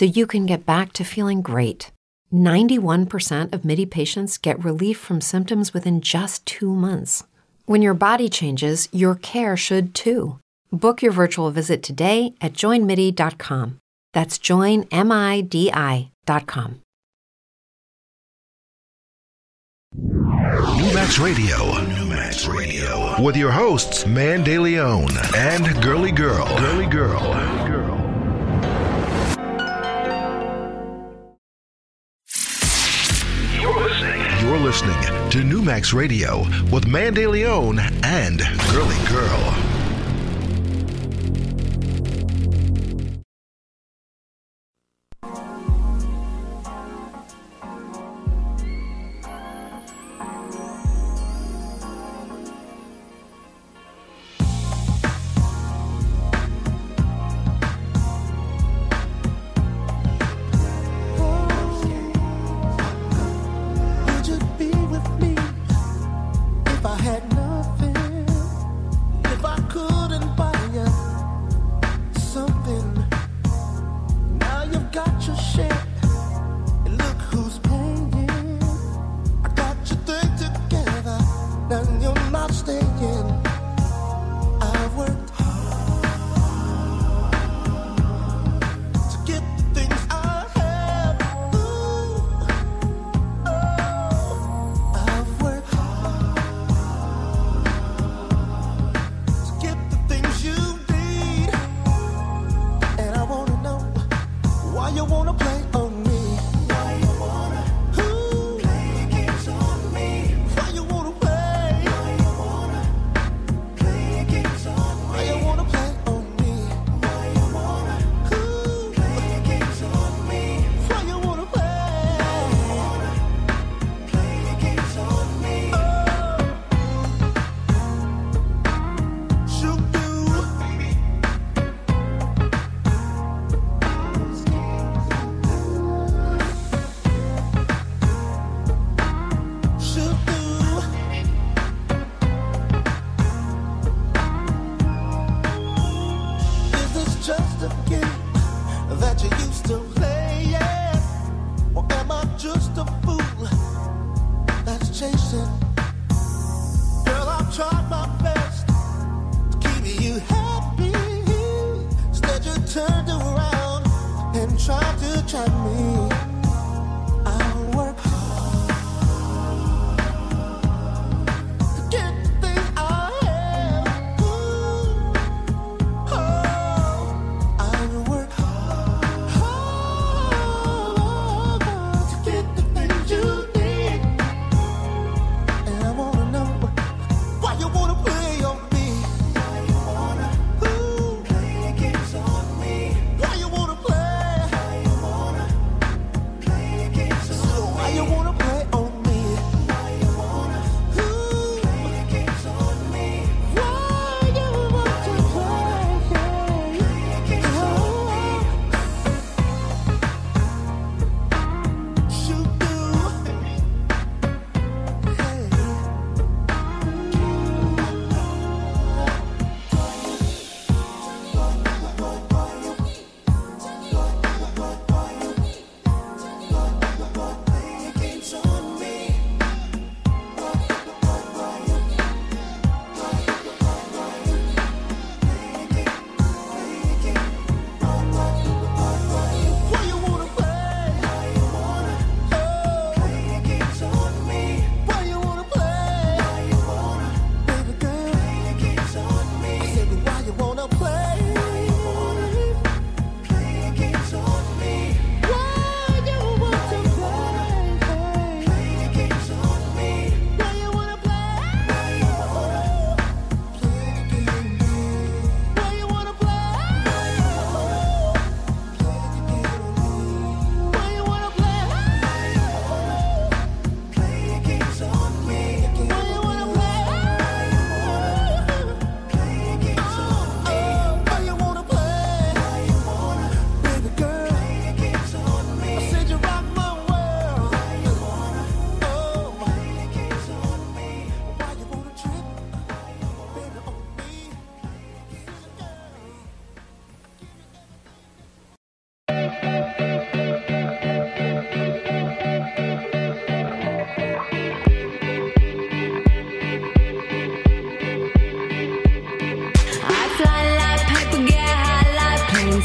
so you can get back to feeling great. 91% of MIDI patients get relief from symptoms within just two months. When your body changes, your care should too. Book your virtual visit today at joinmidi.com. That's joinmidi.com. New Max Radio. New Max Radio. With your hosts, Man De Leon and Girly Girl. Girly Girl. Girly Girl. Listening. To New Max Radio with Man De Leon and Girly Girl.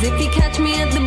If you catch me at the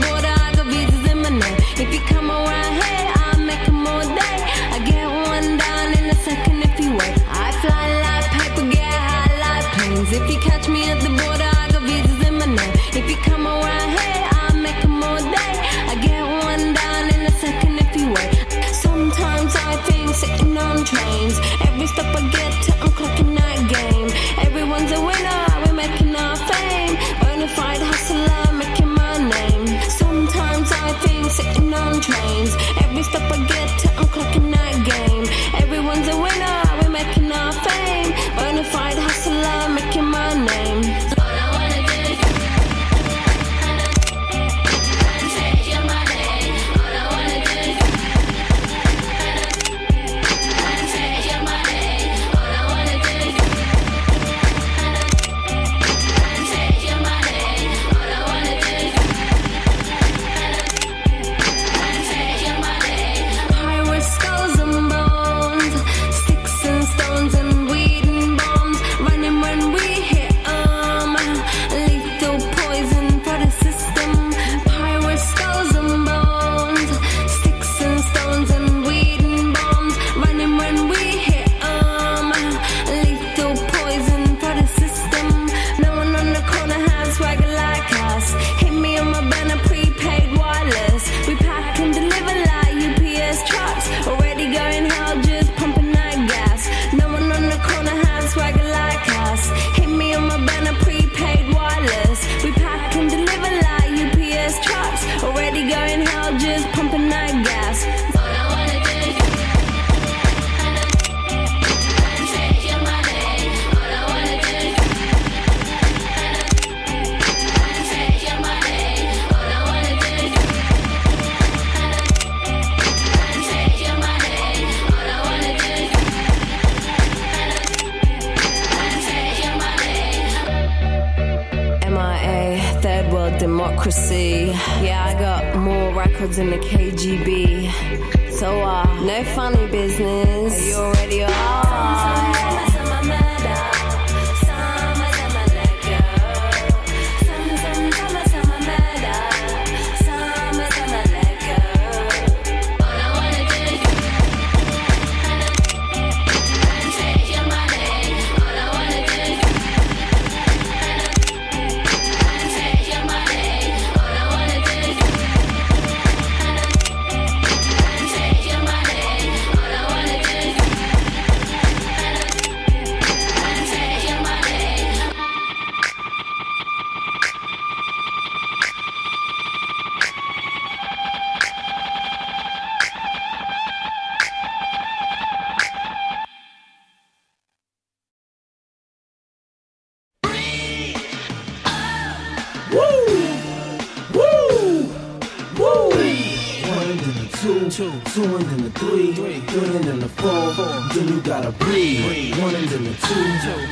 two, two and then a three, three and then a four, then you gotta breathe. One and then a two,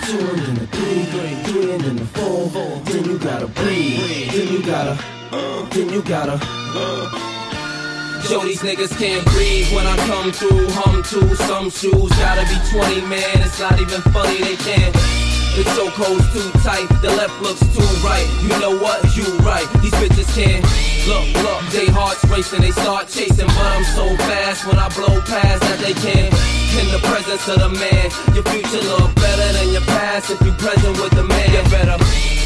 two and then a three, three and then a four, then you gotta breathe. Then you gotta, then you gotta. Yo, these niggas can't breathe when I come through. Hum to some shoes, gotta be 20, man. It's not even funny, they can't. The chokehold's too tight, the left looks too right. You know what? You right. These bitches can't. Look, look, they hearts racing, they start chasing, but I'm so fast when I blow past that they can't. In the presence of the man, your future look better than your past if you present with the man. You better.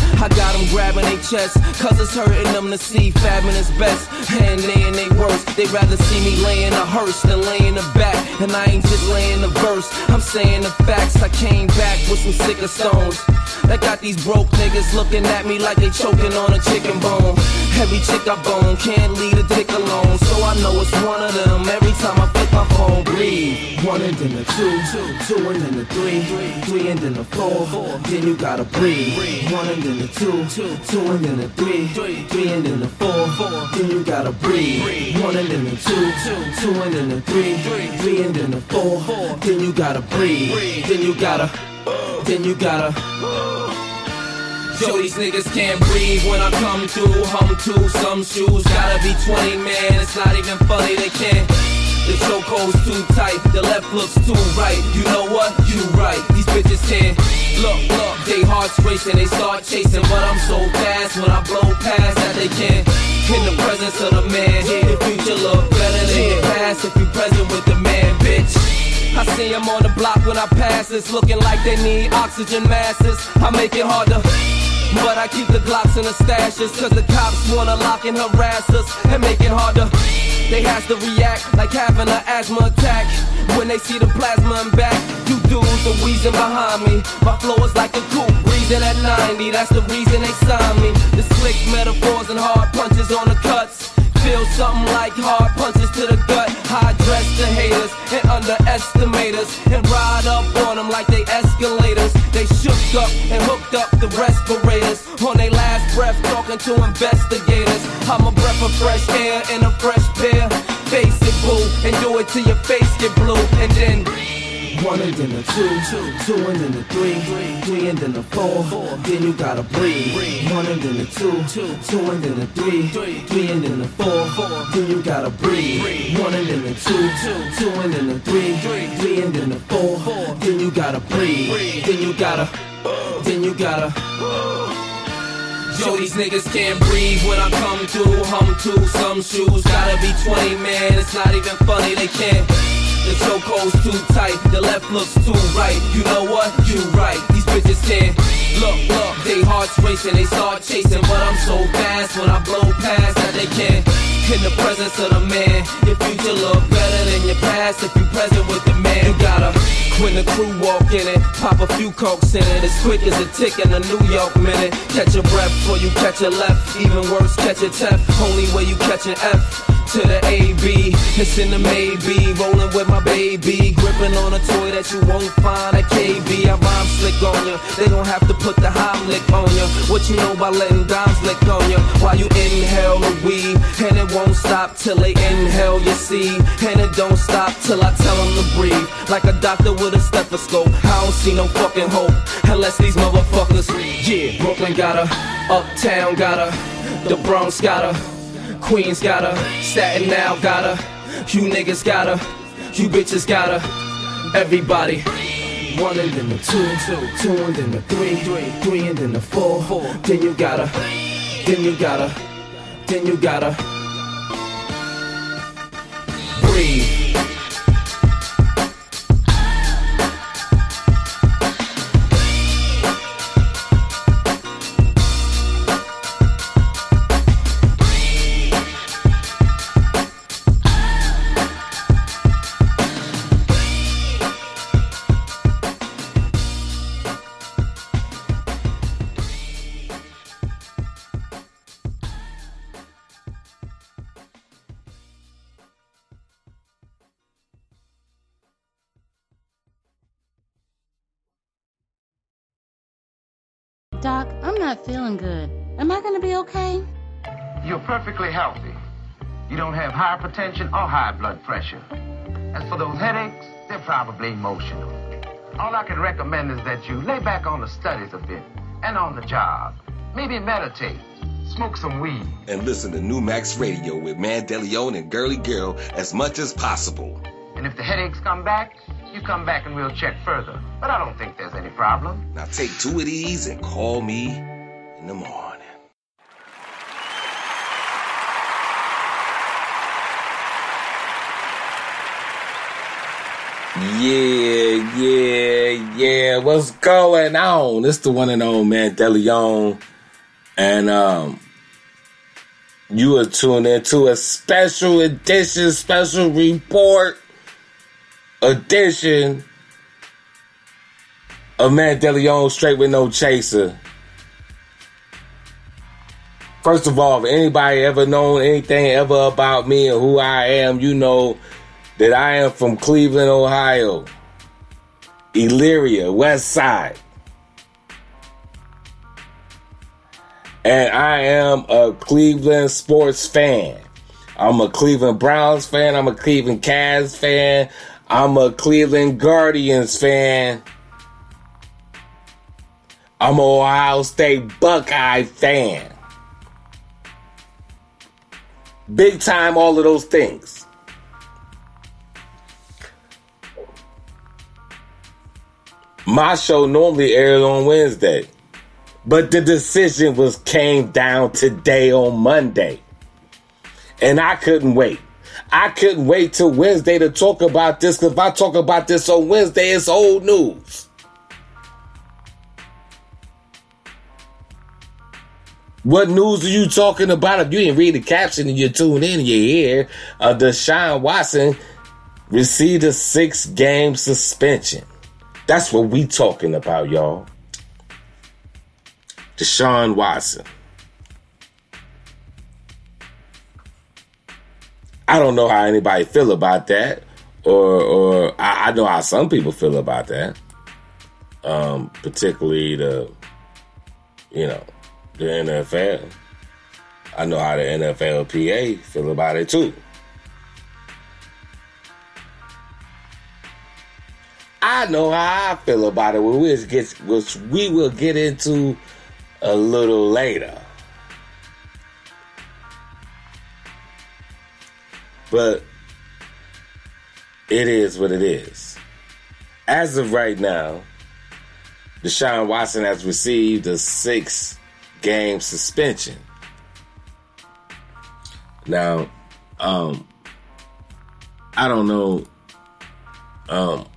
I got them grabbing their chest. Cause it's hurting them to see fabbing is best. And they in they worst. They rather see me laying a hearse than laying a back. And I ain't just laying a verse. I'm saying the facts. I came back with some sicker stones. That got these broke niggas looking at me like they choking on a chicken bone. Every chick I bone can't leave a dick alone, so I know it's one of them. Every time I flip my phone, breathe. One and then the two, two and then the three, three and then the four. Then you gotta breathe. One and then the two, two and then the three, three and then the four. Then you gotta breathe. One and then the two, two and then the three, three and then the four. Then you gotta breathe. Then you gotta, then you gotta. Yo, these niggas can't breathe when I come through. Hum to some shoes, gotta be 20, man. It's not even funny, they can't. The chokehold's too tight, the left looks too right. You know what? You right. These bitches can't. Look, look, they hearts racing, they start chasing, but I'm so fast when I blow past that they can't. In the presence of the man, the future look better than your past if you present with the. I see them on the block when I pass it's looking like they need oxygen masses. I make it harder. But I keep the Glocks in the stashes, cause the cops wanna lock and harass us and make it harder. They has to react like having an asthma attack when they see the plasma and back. You dudes are wheezing behind me. My flow is like a coupe, breathing at 90. That's the reason they signed me. The slick metaphors and hard punches on the cuts. Feel something like hard punches to the gut. High dress the haters and underestimate us. And ride up on them like they escalators. They shook up and hooked up the respirators. On their last breath, talking to investigators. I'm a breath of fresh air in a fresh pair. Face it, boo, and do it till your face get blue. And then. One and then the two, two and then the three, three and then the four. Then you gotta breathe. One and then the two, two and then the three, three and then the four. Then you gotta breathe. One and then the two, two and then the three, three and then the four. Then you gotta breathe. Then you gotta, then you gotta. Yo, these niggas can't breathe when I come to. Hum to some shoes, gotta be 20, man. It's not even funny, they can't. The chokehold's too tight, the left looks too right. You know what? You right. These bitches can't. Look, look, they hearts racing, they start chasing, but I'm so fast when I blow past that they can't. In the presence of the man, your future look better than your past if you present with the man. You gotta. When the crew walk in it, pop a few cokes in it. As quick as a tick in a New York minute. Catch your breath before you catch your left. Even worse, catch a F. Only way you catch an F to the AB. It's in the maybe. Rolling with my baby. Gripping on a toy that you won't find at KB. I rhyme slick on ya. They gon' have to put the Heimlich on ya. What you know about letting dimes lick on ya? While you inhale the weed. And it won't stop till they inhale your seed. And it don't stop till I tell them to breathe. Like a doctor with a stethoscope. I don't see no fucking hope. Unless these motherfuckers. Yeah, Brooklyn got her. Uptown got her. The Bronx got her. Queens got her, Staten now got her, you niggas got her, you bitches got her, everybody. One and then the two, two, two and then the three, three, three and then the four, four. Then you gotta, then you gotta, then you gotta breathe. Not feeling good. Am I going to be okay? You're perfectly healthy. You don't have hypertension or high blood pressure. As for those headaches, they're probably emotional. All I can recommend is that you lay back on the studies a bit and on the job. Maybe meditate, smoke some weed. and listen to New Max Radio with Man Mandelion and Girly Girl as much as possible. And if the headaches come back, you come back and we'll check further. But I don't think there's any problem. Now take two of these and call me in the morning. Yeah, yeah, yeah. What's going on? It's the one and only man Deleon. And um you are tuned into a special edition, special report edition of Man DeLeon straight with no chaser. First of all, if anybody ever known anything ever about me and who I am, you know that I am from Cleveland, Ohio. Elyria, West Side. And I am a Cleveland sports fan. I'm a Cleveland Browns fan. I'm a Cleveland Cavs fan. I'm a Cleveland Guardians fan. I'm a Ohio State Buckeye fan. Big time, all of those things. My show normally airs on Wednesday, but the decision was came down today on Monday, and I couldn't wait. I couldn't wait till Wednesday to talk about this because if I talk about this on Wednesday, it's old news. What news are you talking about? If you didn't read the caption and you tuned in, you hear uh, Deshaun Watson received a six game suspension. That's what we talking about, y'all. Deshaun Watson. I don't know how anybody feel about that, or or I, I know how some people feel about that. Um, particularly the, you know, the NFL. I know how the NFLPA feel about it too. I know how I feel about it, which gets which we will get into a little later. But it is what it is. As of right now, Deshaun Watson has received a six game suspension. Now, um, I don't know um,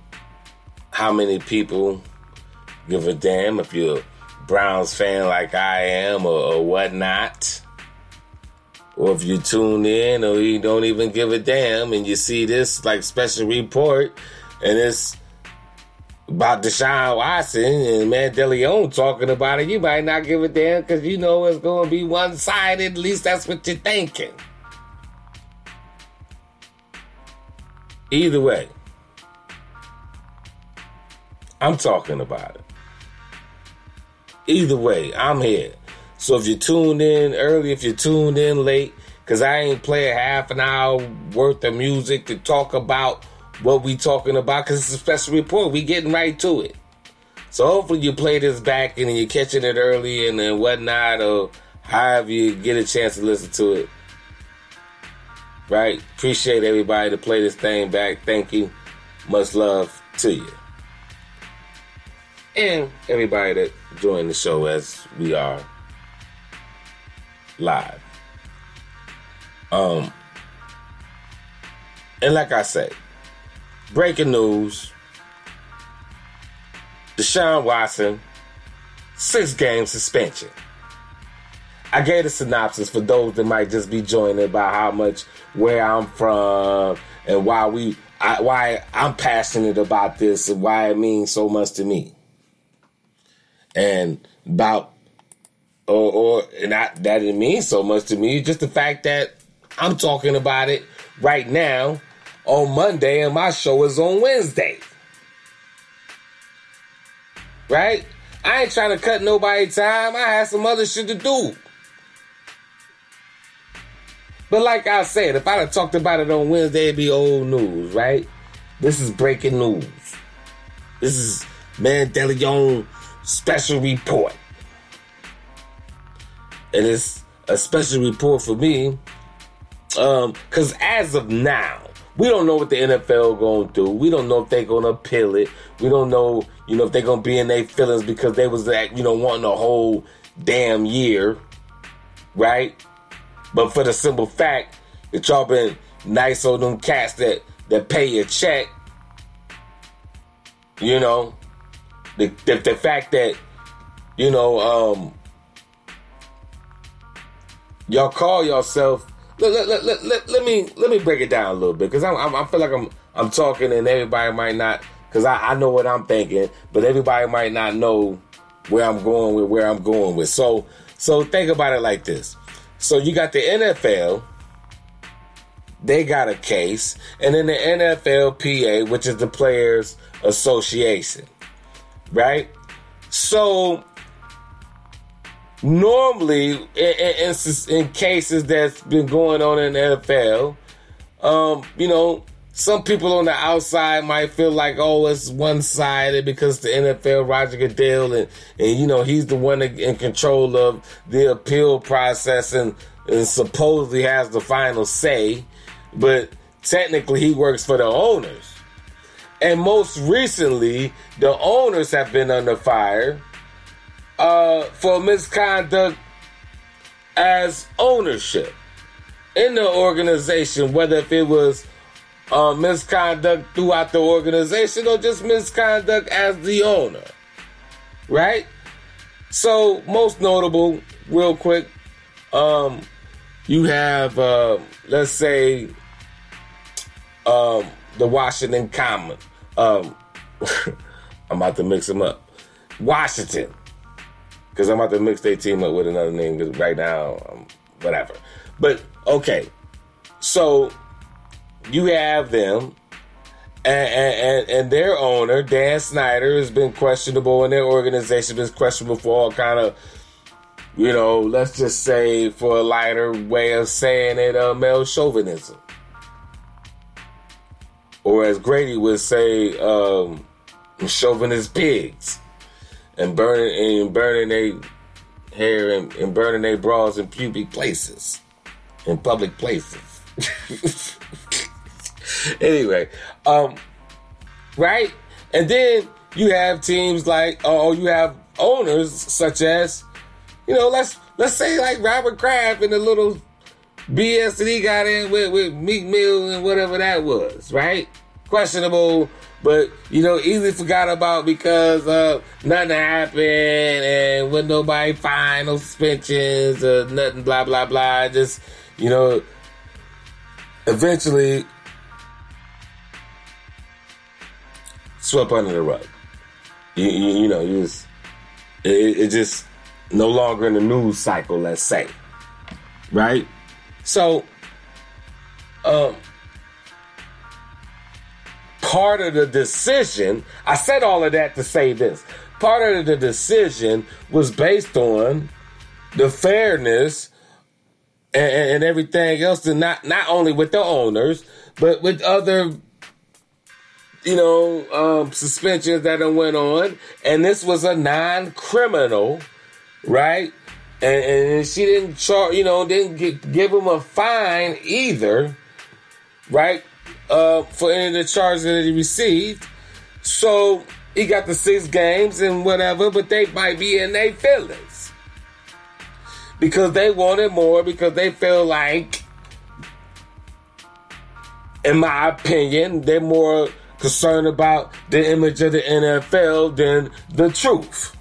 how many people give a damn if you're a Browns fan like I am or, or whatnot. Or if you tune in or you don't even give a damn and you see this like special report and it's about Deshaun Watson and Man DeLeon talking about it, you might not give a damn because you know it's going to be one sided. At least that's what you're thinking. Either way, I'm talking about it. Either way, I'm here. So if you tuned in early, if you tuned in late, because I ain't play a half an hour worth of music to talk about what we talking about, because it's a special report. We getting right to it. So hopefully you play this back and you're catching it early and then whatnot, or however you get a chance to listen to it. Right? Appreciate everybody to play this thing back. Thank you. Much love to you. And everybody that joined the show as we are live. Um, and like I said, breaking news: Deshaun Watson, six game suspension. I gave a synopsis for those that might just be joining about how much where I'm from and why we, I, why I'm passionate about this and why it means so much to me, and about or or not that it means so much to me. Just the fact that I'm talking about it right now on Monday, and my show is on Wednesday. Right? I ain't trying to cut nobody time. I had some other shit to do. But like I said, if I'd have talked about it on Wednesday, it'd be old news, right? This is breaking news. This is Man DeLeon special report. And it's a special report for me. Um, cause as of now, we don't know what the NFL gonna do. We don't know if they're gonna appeal it. We don't know, you know, if they're gonna be in their feelings because they was that, you know, wanting a whole damn year, right? But for the simple fact that y'all been nice on them cats that that pay your check, you know, the the, the fact that you know um y'all call yourself let, let, let, let, let, me let me break it down a little bit because I'm, I'm I feel like I'm I'm talking and everybody might not because I, I know what I'm thinking, but everybody might not know where I'm going with where I'm going with. So so think about it like this. So you got the NFL, they got a case, and then the NFLPA, which is the Players Association, right? So normally, in, in, in, cases that's been going on in the NFL, um, you know, some people on the outside might feel like, oh, it's one sided because the NFL, Roger Goodell, and, and you know, he's the one in control of the appeal process and, and supposedly has the final say. But technically, he works for the owners. And most recently, the owners have been under fire uh, for misconduct as ownership in the organization, whether if it was uh, misconduct throughout the organization or just misconduct as the owner. Right? So, most notable, real quick, um, you have, uh, let's say, um, the Washington Common. Um, I'm about to mix them up. Washington. Because I'm about to mix their team up with another name because right now, um, whatever. But, okay. So, you have them, and, and, and their owner Dan Snyder has been questionable, and their organization has been questionable for all kind of, you know, let's just say for a lighter way of saying it, uh, male chauvinism, or as Grady would say, um, chauvinist pigs, and burning and burning their hair and, and burning their bras in pubic places, in public places. anyway, um, right? And then you have teams like, oh, you have owners such as, you know, let's let's say like Robert Kraft and the little BS that he got in with with Meek Mill and whatever that was, right? Questionable, but you know, easily forgot about because uh, nothing happened and when nobody fined, no suspensions or nothing, blah blah blah. Just you know, eventually swept under the rug. You, you, you know, you just, it, it just no longer in the news cycle, let's say. Right? So, um, part of the decision, I said all of that to say this. Part of the decision was based on the fairness and, and everything else, and not not only with the owners, but with other you know, um, suspensions that went on, and this was a non-criminal, right? And, and she didn't charge, you know, didn't give him a fine either, right? Uh, for any of the charges that he received. So he got the six games and whatever, but they might be in their feelings because they wanted more because they feel like, in my opinion, they're more concerned about the image of the NFL than the truth.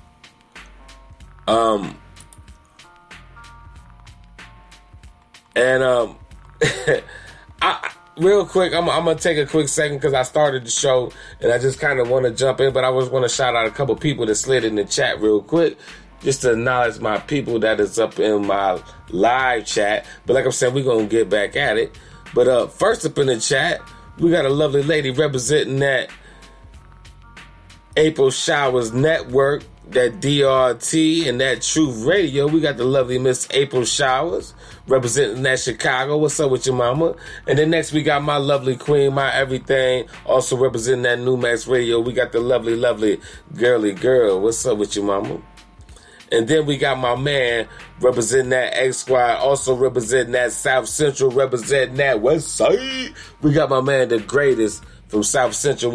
Um, and um, I real quick, I'm, I'm gonna take a quick second because I started the show and I just kind of want to jump in, but I was want to shout out a couple people that slid in the chat real quick. Just to acknowledge my people that is up in my live chat. But like I'm saying, we're gonna get back at it. But uh first up in the chat, we got a lovely lady representing that April Showers Network, that DRT, and that Truth Radio. We got the lovely Miss April Showers representing that Chicago. What's up with your mama? And then next we got my lovely queen, my everything, also representing that New Max Radio. We got the lovely, lovely girly girl. What's up with your mama? And then we got my man representing that X Squad, also representing that South Central, representing that West Side. We got my man, the greatest from South Central.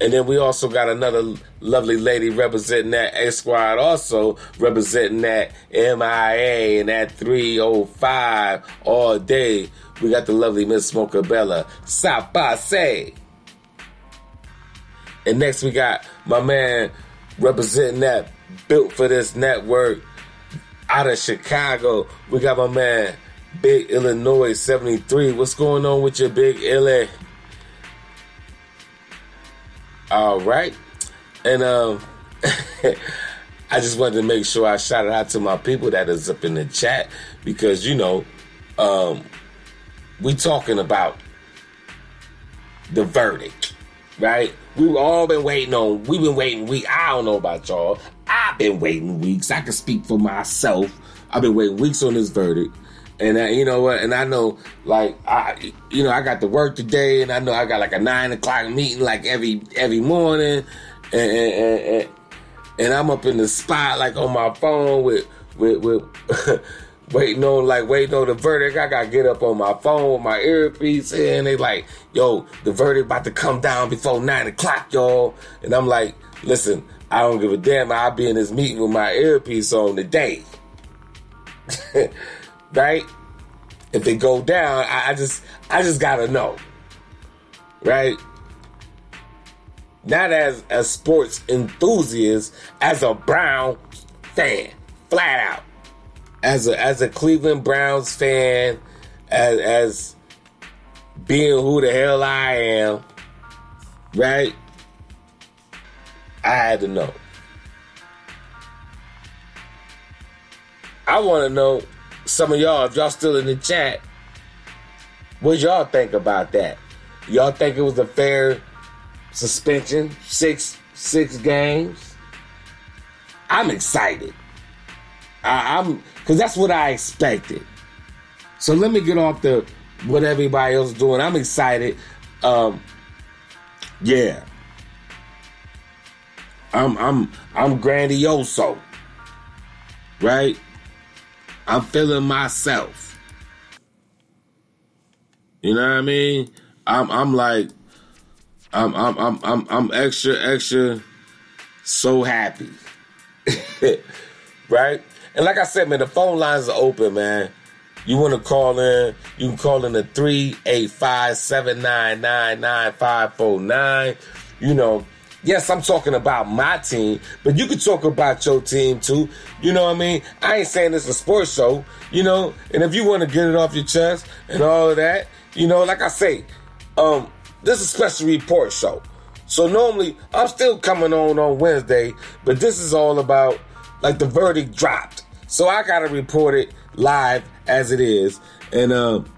And then we also got another lovely lady representing that A Squad, also representing that MIA and that 305 all day. We got the lovely Miss Mocha Bella Sapase. And next we got my man representing that built for this network out of Chicago. We got my man Big Illinois 73. What's going on with your Big Illy? All right. And um I just wanted to make sure I shout it out to my people that is up in the chat because you know, um we talking about the verdict, right? We've all been waiting on we've been waiting week. I don't know about y'all. I've been waiting weeks. I can speak for myself. I've been waiting weeks on this verdict. And I, you know what? And I know, like, I, you know, I got to work today, and I know I got like a nine o'clock meeting, like every every morning, and and, and, and I'm up in the spot, like on my phone with with with waiting on like waiting on the verdict. I gotta get up on my phone with my earpiece, and they like, yo, the verdict about to come down before nine o'clock, y'all. And I'm like, listen, I don't give a damn. I'll be in this meeting with my earpiece on today. right? If they go down, I, I just I just gotta know. Right? Not as a sports enthusiast, as a Brown fan, flat out. As a as a Cleveland Browns fan, as as being who the hell I am, right? I had to know. I want to know some of y'all, if y'all still in the chat, what y'all think about that? Y'all think it was a fair suspension? Six six games? I'm excited. I, I'm because that's what I expected. So let me get off the what everybody else doing. I'm excited. Um, yeah. I'm I'm I'm grandioso. Right? I'm feeling myself. You know what I mean? I'm I'm like I'm I'm I'm I'm I'm extra extra so happy. right? And like I said, man, the phone lines are open, man. You want to call in, you can call in at 385-799-9549. You know, yes, I'm talking about my team, but you can talk about your team too. You know what I mean? I ain't saying it's a sports show, you know, and if you want to get it off your chest and all of that, you know, like I say, um, this is a special report show. So normally I'm still coming on on Wednesday, but this is all about like the verdict dropped. So I gotta report it live as it is. And um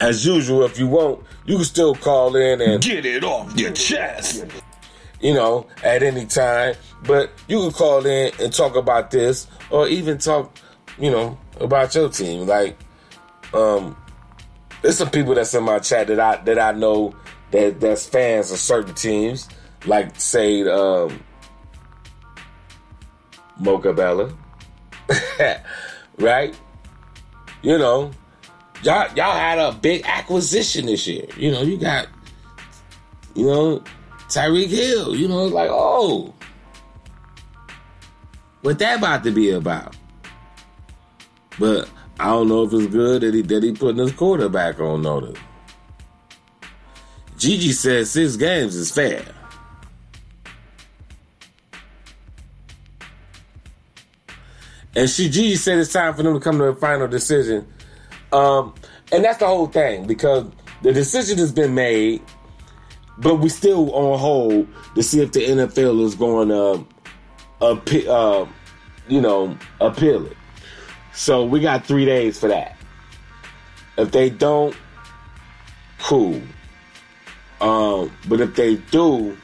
as usual, if you want, you can still call in and Get it off your chest. You know, at any time. But you can call in and talk about this, or even talk, you know, about your team. Like, um, there's some people that's in my chat that I that I know that that's fans of certain teams, like say, um, Mocha Bella, right? You know, y'all y'all had a big acquisition this year. You know, you got, you know, Tyreek Hill. You know, like, oh, what that about to be about? But I don't know if it's good that he that he putting his quarterback on notice. Gigi says six games is fair. And she Gigi said it's time for them to come to a final decision. Um, and that's the whole thing because the decision has been made, but we still on hold to see if the NFL is going to, uh, uh, you know, appeal it. So we got three days for that. If they don't, cool. Um, but if they do,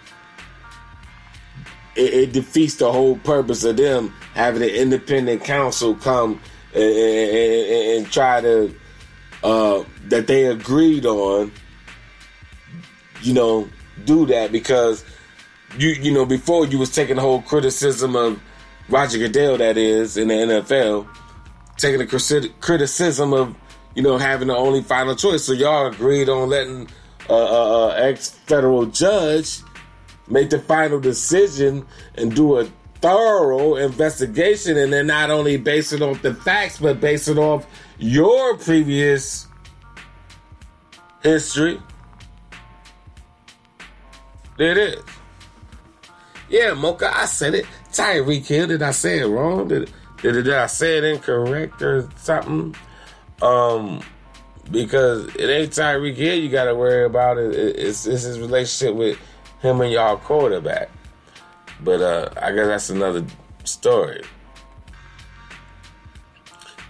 it, it defeats the whole purpose of them having an independent council come and, and, and try to uh, that they agreed on. You know, do that because you you know before you was taking the whole criticism of Roger Goodell that is in the NFL, taking the criti- criticism of you know having the only final choice. So y'all agreed on letting uh, uh, uh, ex federal judge make the final decision and do a thorough investigation, and then not only base it off the facts, but base it off your previous history. There it is. Yeah, Mocha, I said it. Tyreek Hill, did I say it wrong? Did, did, did I say it incorrect or something? Um, because it ain't Tyreek Hill you got to worry about. It, it, it's, it's his relationship with him and y'all quarterback. But uh, I guess that's another story.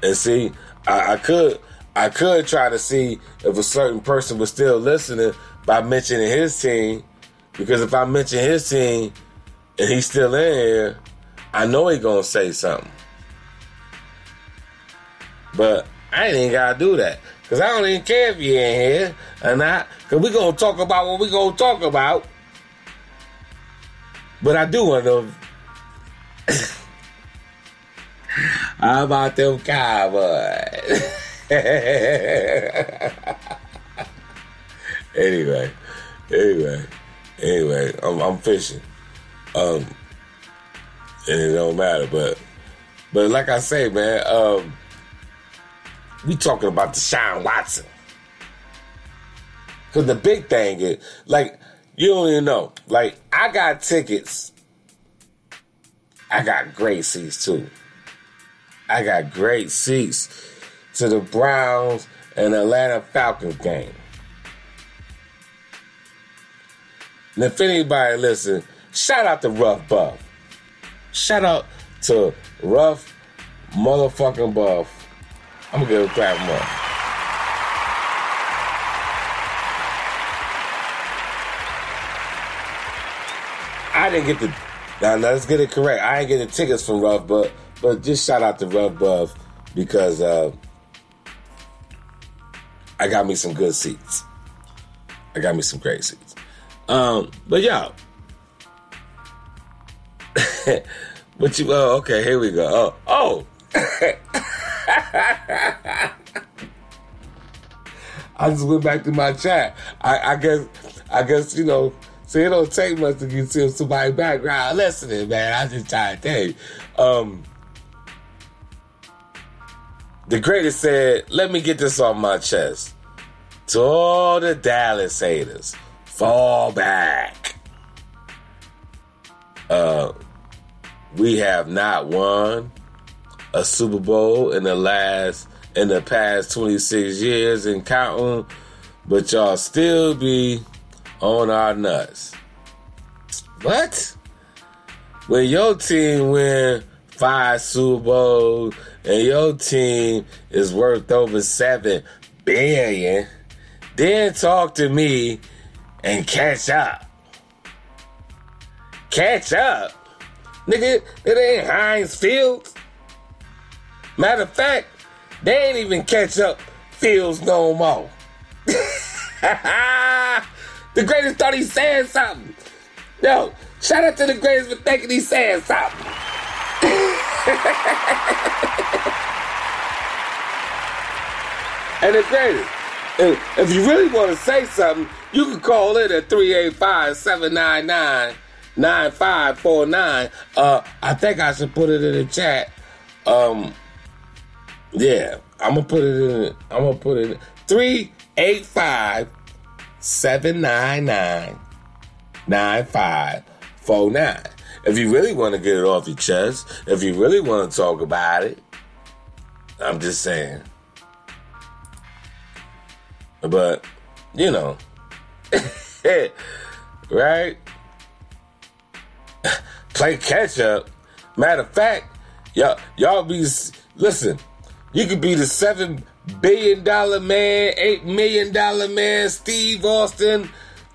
And see, I, I could I could try to see if a certain person was still listening by mentioning his team, because if I mention his team and he's still in here, I know he gonna say something. But I ain't even gotta do that. Cause I don't even care if you in here or not. Cause we gonna talk about what we gonna talk about. But I do want to How about them cowboys? anyway, anyway, anyway, I'm, I'm fishing. Um, and it don't matter, but but like I say, man, um, we talking about Deshaun Watson. Cause the big thing is, like, you don't even know. Like, I got tickets. I got great seats too. I got great seats to the Browns and Atlanta Falcons game. And if anybody listen, shout out to Rough Buff. Shout out to Rough motherfucking Buff. I'm gonna give a clap up. I didn't get the. Now let's get it correct. I ain't get the tickets from Rough, Buff, but just shout out to Rough Buff because uh, I got me some good seats. I got me some great seats. Um, but y'all, what you? Oh, okay. Here we go. Oh, oh. I just went back to my chat. I, I guess, I guess you know. See, it don't take much to get to somebody background listening, man. I just try to tell. Um, the greatest said, "Let me get this off my chest." To all the Dallas haters, fall back. Uh, we have not won a Super Bowl in the last in the past 26 years and counting, but y'all still be on our nuts. What? When your team win five Super Bowls and your team is worth over seven billion, then talk to me and catch up. Catch up? Nigga, it ain't Heinz Fields. Matter of fact, they ain't even catch up Fields no more. the greatest thought he said something. Yo, shout out to the greatest for thinking he said something. and the greatest. If you really want to say something, you can call it at 385 799 9549. Uh, I think I should put it in the chat. Um, yeah, I'm gonna put it in. I'm gonna put it in 385 799 9549. If you really want to get it off your chest, if you really want to talk about it, I'm just saying. But, you know, right? Play catch up. Matter of fact, y'all, y'all be, listen, you could be the seven billion dollar man, eight million dollar man, Steve Austin,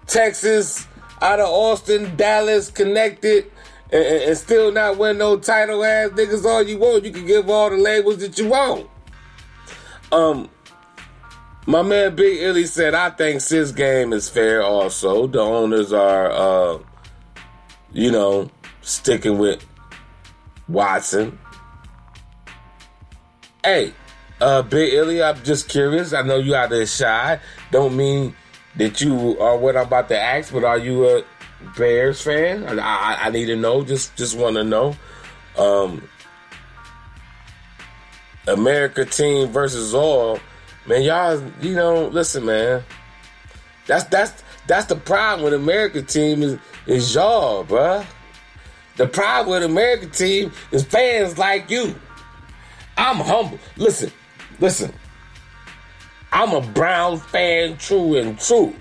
Texas, out of Austin, Dallas, connected, and, and- still not win no title ass niggas all you want. You can give all the labels that you want. Um, my man Big Illy said, I think Sis game is fair also. The owners are, uh, you know, sticking with Watson. Hey, uh, Big Illy, I'm just curious. I know you out there shy. Don't mean that you are what I'm about to ask, but are you a Bears fan? I, I, I need to know. Just just want to know. Um, America team versus all. Man, y'all, you know, listen, man. That's that's that's the problem with America team is is y'all, bruh. The problem with America team is fans like you. I'm humble. Listen, listen. I'm a Brown fan, true and true.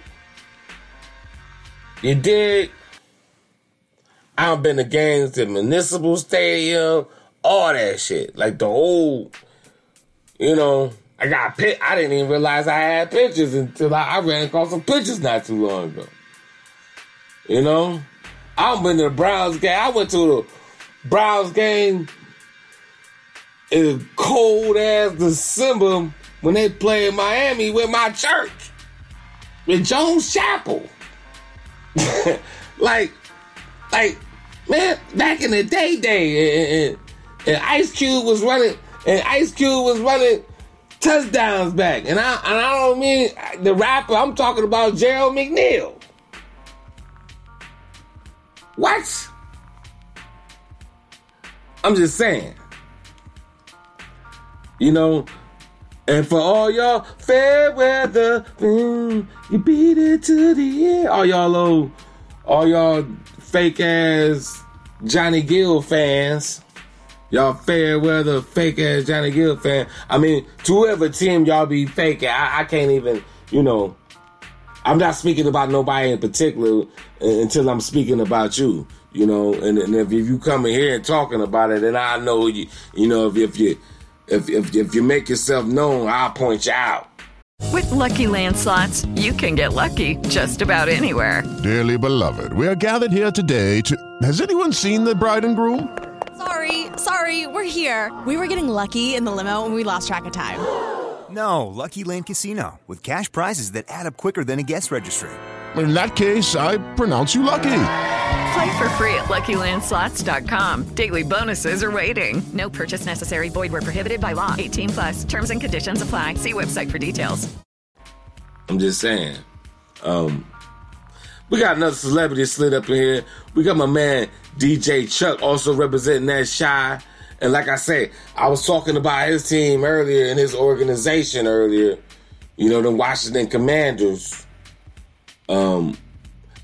You dig? I've been to games at Municipal Stadium, all that shit. Like the old, you know, I got pit. I didn't even realize I had pictures until I, I ran across some pictures not too long ago. You know, I've been to the Browns game. I went to the Browns game in cold ass December when they played Miami with my church, with Jones Chapel. like, like, man, back in the day, day, and, and, and Ice Cube was running, and Ice Cube was running touchdowns back, and I and I don't mean the rapper. I'm talking about Gerald McNeil. What? I'm just saying. You know, and for all y'all fair weather, mm, you beat it to the end. All y'all little, all y'all fake ass Johnny Gill fans. Y'all fair weather, fake ass Johnny Gill fan. I mean, to whoever team y'all be faking, I, I can't even, you know, I'm not speaking about nobody in particular uh, until I'm speaking about you, you know. And, and if, if you come in here and talking about it, then I know you, you know, if, if you, if, if if you make yourself known, I'll point you out. With Lucky Land slots, you can get lucky just about anywhere. Dearly beloved, we are gathered here today to. Has anyone seen the bride and groom? Sorry, sorry, we're here. We were getting lucky in the limo and we lost track of time. No, Lucky Land Casino, with cash prizes that add up quicker than a guest registry. In that case, I pronounce you lucky. Play for free at LuckyLandSlots.com. Daily bonuses are waiting. No purchase necessary. Void where prohibited by law. 18 plus. Terms and conditions apply. See website for details. I'm just saying. Um, we got another celebrity slid up in here. We got my man DJ Chuck also representing that shy. And like I said, I was talking about his team earlier and his organization earlier. You know, the Washington Commanders. Um,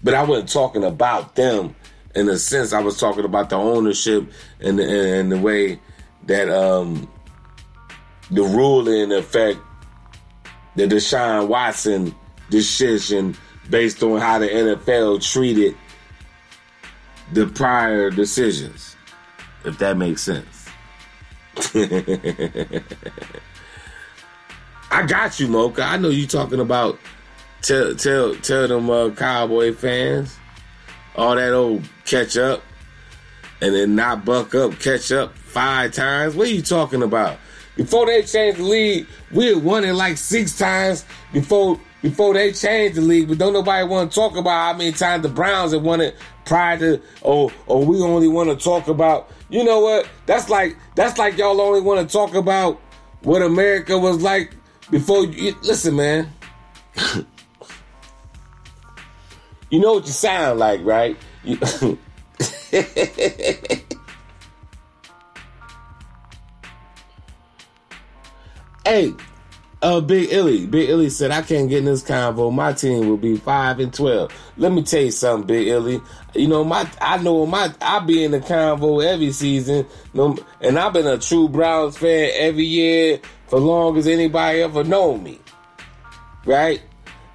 but I wasn't talking about them in a sense. I was talking about the ownership and the, and the way that um, the ruling in effect the Deshaun Watson decision based on how the NFL treated the prior decisions, if that makes sense. I got you, Mocha. I know you talking about tell tell tell them uh, cowboy fans all that old catch up and then not buck up, catch up five times. What are you talking about? Before they changed the league, we had won it like six times before before they changed the league. But don't nobody want to talk about how many times the Browns have won it prior to or or we only want to talk about you know what? That's like that's like y'all only want to talk about what America was like before you listen, man. you know what you sound like, right? You, Hey, uh, Big Illy. Big Illy said, I can't get in this convo. My team will be five and twelve. Let me tell you something, Big Illy. You know, my I know my I be in the convo every season. And I've been a true Browns fan every year for long as anybody ever known me. Right?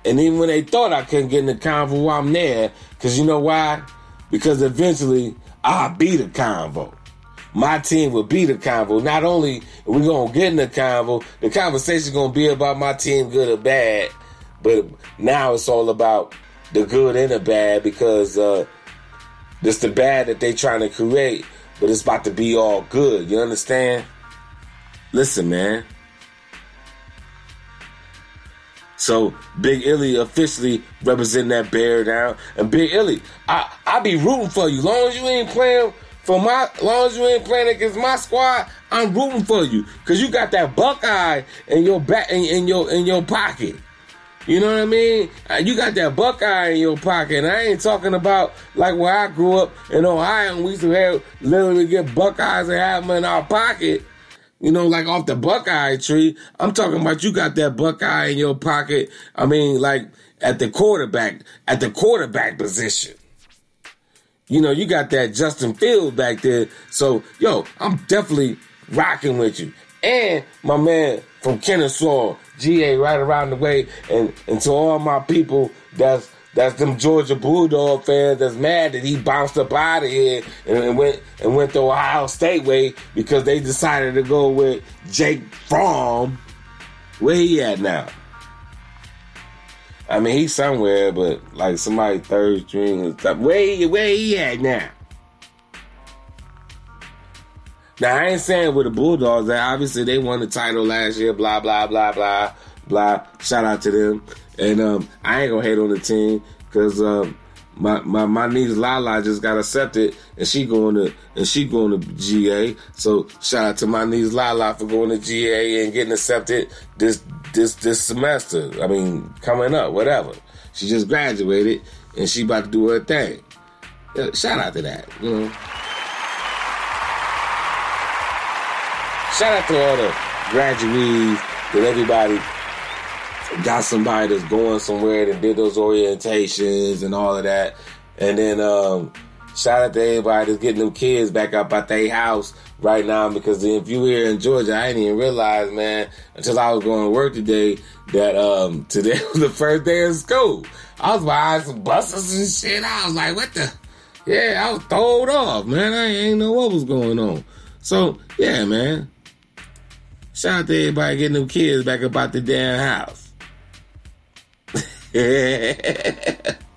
And even when they thought I couldn't get in the convo, I'm there. Cause you know why? Because eventually I'll be the convo my team will be the convo. Not only are we gonna get in the convo, the conversation gonna be about my team, good or bad. But now it's all about the good and the bad because uh, this the bad that they trying to create, but it's about to be all good. You understand? Listen, man. So Big Illy officially representing that bear down. And Big Illy, I I be rooting for you. Long as you ain't playing for my long as you ain't playing against my squad, I'm rooting for you. Cause you got that Buckeye in your back in, in your in your pocket. You know what I mean? Uh, You got that Buckeye in your pocket. And I ain't talking about like where I grew up in Ohio and we used to have literally get Buckeyes and have them in our pocket. You know, like off the Buckeye tree. I'm talking about you got that Buckeye in your pocket. I mean, like at the quarterback, at the quarterback position. You know, you got that Justin Field back there. So, yo, I'm definitely rocking with you. And my man from Kennesaw, GA, right around the way. And, and to all my people that's that's them Georgia Bulldog fans that's mad that he bounced up out of here and, and went and went the Ohio State way because they decided to go with Jake Fromm. Where he at now? I mean, he's somewhere, but like somebody third string and. Where where he at now? Now I ain't saying with the Bulldogs that obviously they won the title last year. Blah blah blah blah blah. Shout out to them. And um, I ain't gonna hate on the team because um, my, my my niece Lala just got accepted and she going to and she going to GA. So shout out to my niece Lala for going to GA and getting accepted this this this semester. I mean, coming up, whatever. She just graduated and she about to do her thing. Yeah, shout out to that, you know. Shout out to all the graduates that everybody got somebody that's going somewhere that did those orientations and all of that. And then um, shout out to everybody that's getting them kids back up at their house right now because if you here in Georgia, I didn't even realize, man, until I was going to work today that um, today was the first day of school. I was buying some buses and shit. I was like, what the? Yeah, I was thrown off, man. I ain't know what was going on. So, yeah, man. Shout out to everybody getting them kids back up out the damn house.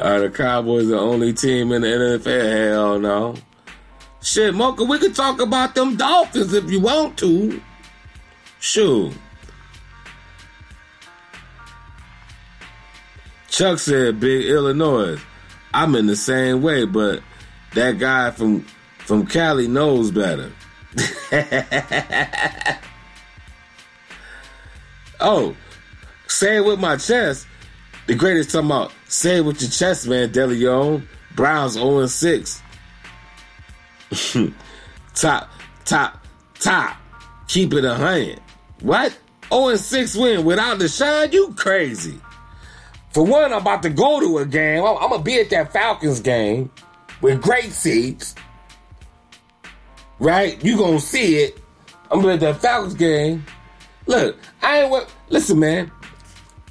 Are the Cowboys the only team in the NFL? Hell no. Shit, Mocha, we could talk about them Dolphins if you want to. Sure. Chuck said, "Big Illinois." I'm in the same way, but that guy from from Cali knows better. oh, say it with my chest. The greatest talking about say it with your chest, man. DeLeon Browns 0 6. top, top, top. Keep it a hundred. What? 0 6 win without the shine? You crazy. For one, I'm about to go to a game. I'm, I'm gonna be at that Falcons game with great seats. Right? You gonna see it. I'm gonna be at that Falcons game. Look, I ain't what. Listen, man.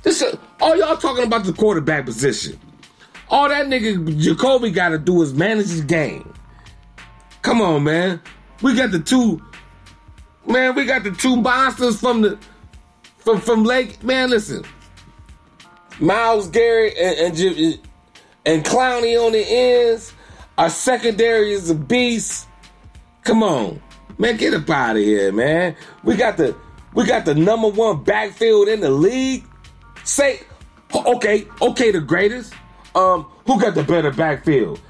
This all y'all talking about the quarterback position. All that nigga Jacoby got to do is manage his game. Come on, man. We got the two. Man, we got the two monsters from the from from Lake. Man, listen. Myles Garrett and and, and Clowney on the ends. Our secondary is a beast. Come on, man, get up out of here, man. We got the we got the number one backfield in the league. Say, okay, okay, the greatest. Um, who got the better backfield?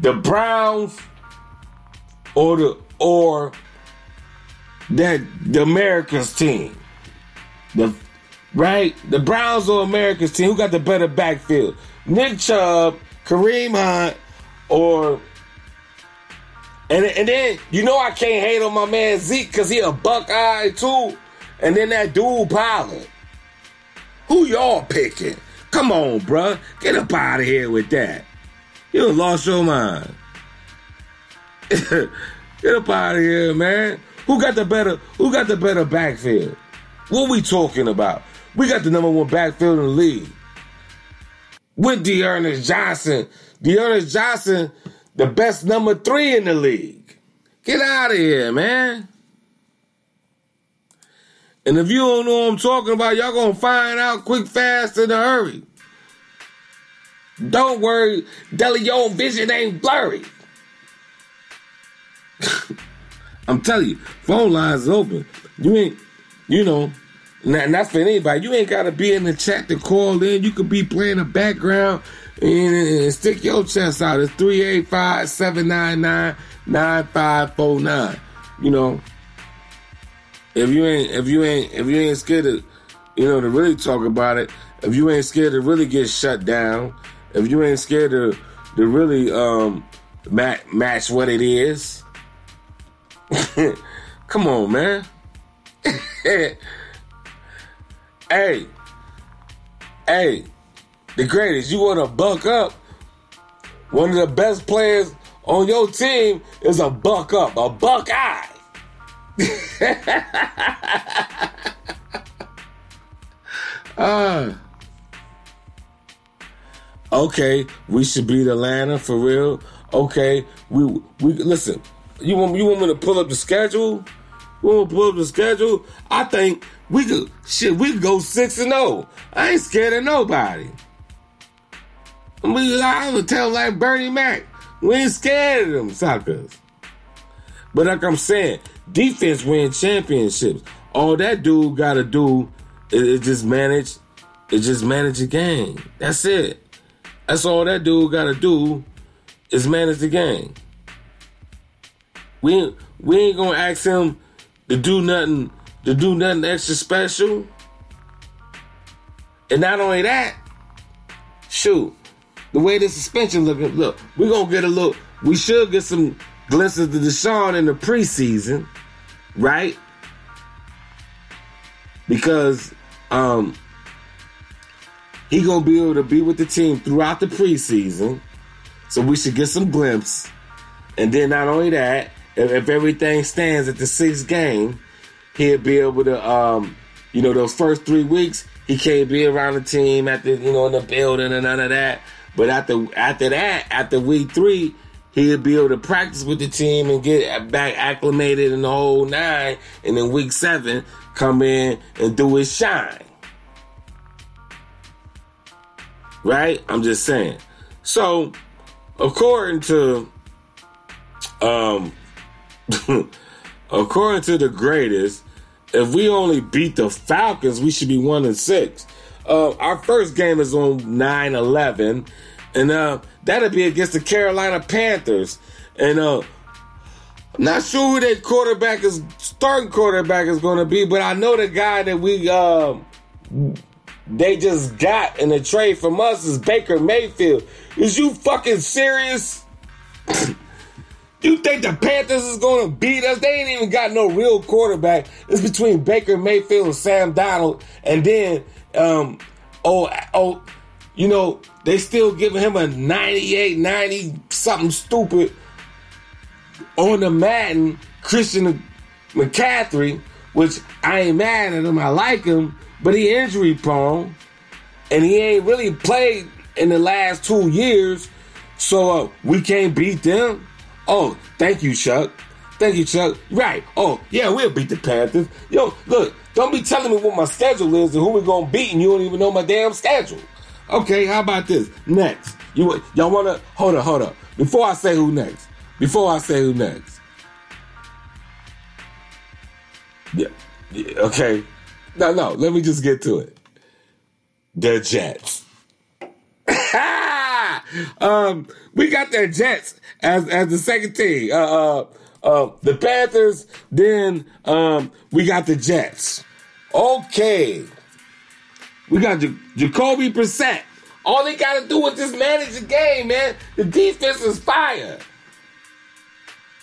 The Browns or the or that the Americans team? The right, the Browns or Americans team? Who got the better backfield? Nick Chubb, Kareem Hunt, or and and then you know I can't hate on my man Zeke because he a Buckeye too. And then that dude Pollard. Who y'all picking? Come on, bruh. Get up out of here with that. You lost your mind. Get up out of here, man. Who got the better who got the better backfield? What we talking about? We got the number one backfield in the league. With D'Ernest Johnson. D'Ernest Johnson, the best number three in the league. Get out of here, man. And if you don't know what I'm talking about, y'all gonna find out quick, fast, in a hurry. Don't worry, DeLeon vision ain't blurry. I'm telling you, phone lines open. You ain't, you know, not, not for anybody. You ain't got to be in the chat to call in. You could be playing the background and, and stick your chest out. It's 385 799 9549. You know, if you ain't, if you ain't, if you ain't scared to, you know, to really talk about it, if you ain't scared to really get shut down, if you ain't scared to, to really um, match, match what it is, come on, man. hey, hey, the greatest. You want to buck up? One of the best players on your team is a buck up, a buck eye. Ah. okay, we should beat Atlanta for real. Okay, we we listen. You want you want me to pull up the schedule? You want to pull up the schedule? I think we could shit. We could go six and zero. I ain't scared of nobody. I mean, I would tell like Bernie Mac, we ain't scared of them suckers. But like I'm saying, defense win championships. All that dude got to do is, just manage, is just manage the game. That's it. That's all that dude got to do is manage the game. We we ain't gonna ask him to do nothing to do nothing extra special. And not only that, shoot, the way the suspension looking, look, we're gonna get a look. We should get some glimpses of Deshaun in the preseason, right? Because um he gonna be able to be with the team throughout the preseason. So we should get some glimpse. And then not only that, if, if everything stands at the sixth game, he'll be able to um, you know, those first three weeks, he can't be around the team at the you know in the building and none of that. But after after that, after week three, he'll be able to practice with the team and get back acclimated in the whole nine. And then week seven, come in and do his shine. Right? I'm just saying. So, according to um according to the greatest, if we only beat the Falcons, we should be one and six. Uh, our first game is on 9-11, and uh, that'll be against the Carolina Panthers. And uh, not sure who that quarterback is, starting quarterback is to be, but I know the guy that we uh, they just got in a trade from us is Baker Mayfield. Is you fucking serious? You think the Panthers is to beat us? They ain't even got no real quarterback. It's between Baker Mayfield and Sam Darnold, and then um, oh oh, you know they still giving him a 98, 90 something stupid on the Madden Christian McCaffrey, which I ain't mad at him. I like him, but he injury prone, and he ain't really played in the last two years, so uh, we can't beat them. Oh, thank you, Chuck. Thank you, Chuck. Right. Oh, yeah, we'll beat the Panthers. Yo, look, don't be telling me what my schedule is and who we're gonna beat, and you don't even know my damn schedule. Okay, how about this? Next, you y'all wanna hold up, hold up. Before I say who next, before I say who next, yeah, yeah okay. No, no, let me just get to it. The Jets. um, we got the Jets as as the second team. Uh, uh, uh, the Panthers. Then um, we got the Jets. Okay, we got J- Jacoby Brissett. All they got to do is just manage the game, man. The defense is fire.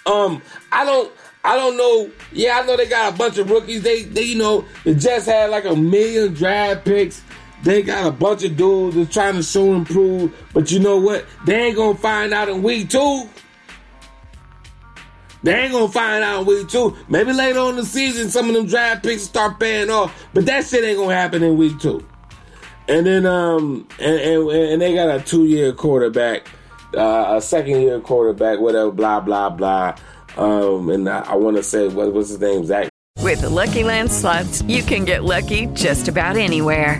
Um, I don't. I don't know. Yeah, I know they got a bunch of rookies. They, they, you know, the Jets had like a million draft picks. They got a bunch of dudes that's trying to show and prove. But you know what? They ain't gonna find out in week two. They ain't gonna find out week two. Maybe later on the season, some of them draft picks start paying off. But that shit ain't gonna happen in week two. And then, um, and and, and they got a two year quarterback, uh, a second year quarterback, whatever, blah blah blah. Um, and I, I want to say what what's his name, Zach With the Lucky Land slots, you can get lucky just about anywhere.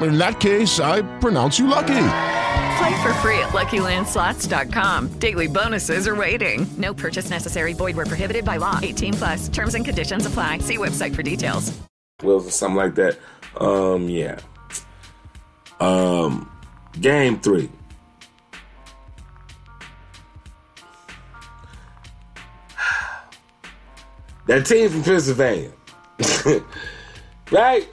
In that case, I pronounce you lucky. Play for free at LuckyLandSlots.com. Daily bonuses are waiting. No purchase necessary. Void where prohibited by law. 18 plus. Terms and conditions apply. See website for details. Wills or something like that. Um, yeah. Um, game three. That team from Pennsylvania, right?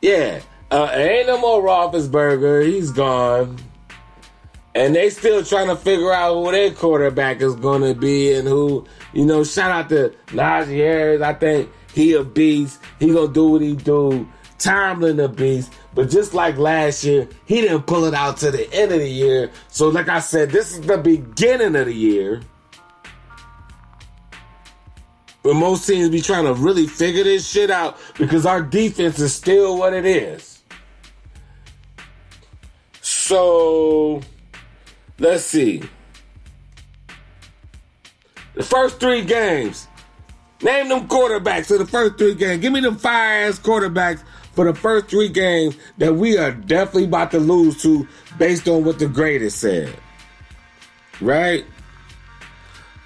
Yeah, uh, ain't no more Roethlisberger. He's gone, and they still trying to figure out who their quarterback is going to be and who. You know, shout out to Najee Harris. I think he a beast. He gonna do what he do. Tomlin a beast. But just like last year, he didn't pull it out to the end of the year. So, like I said, this is the beginning of the year. But most teams be trying to really figure this shit out because our defense is still what it is. So, let's see. The first three games. Name them quarterbacks for the first three games. Give me them fire ass quarterbacks for the first three games that we are definitely about to lose to based on what the greatest said. Right?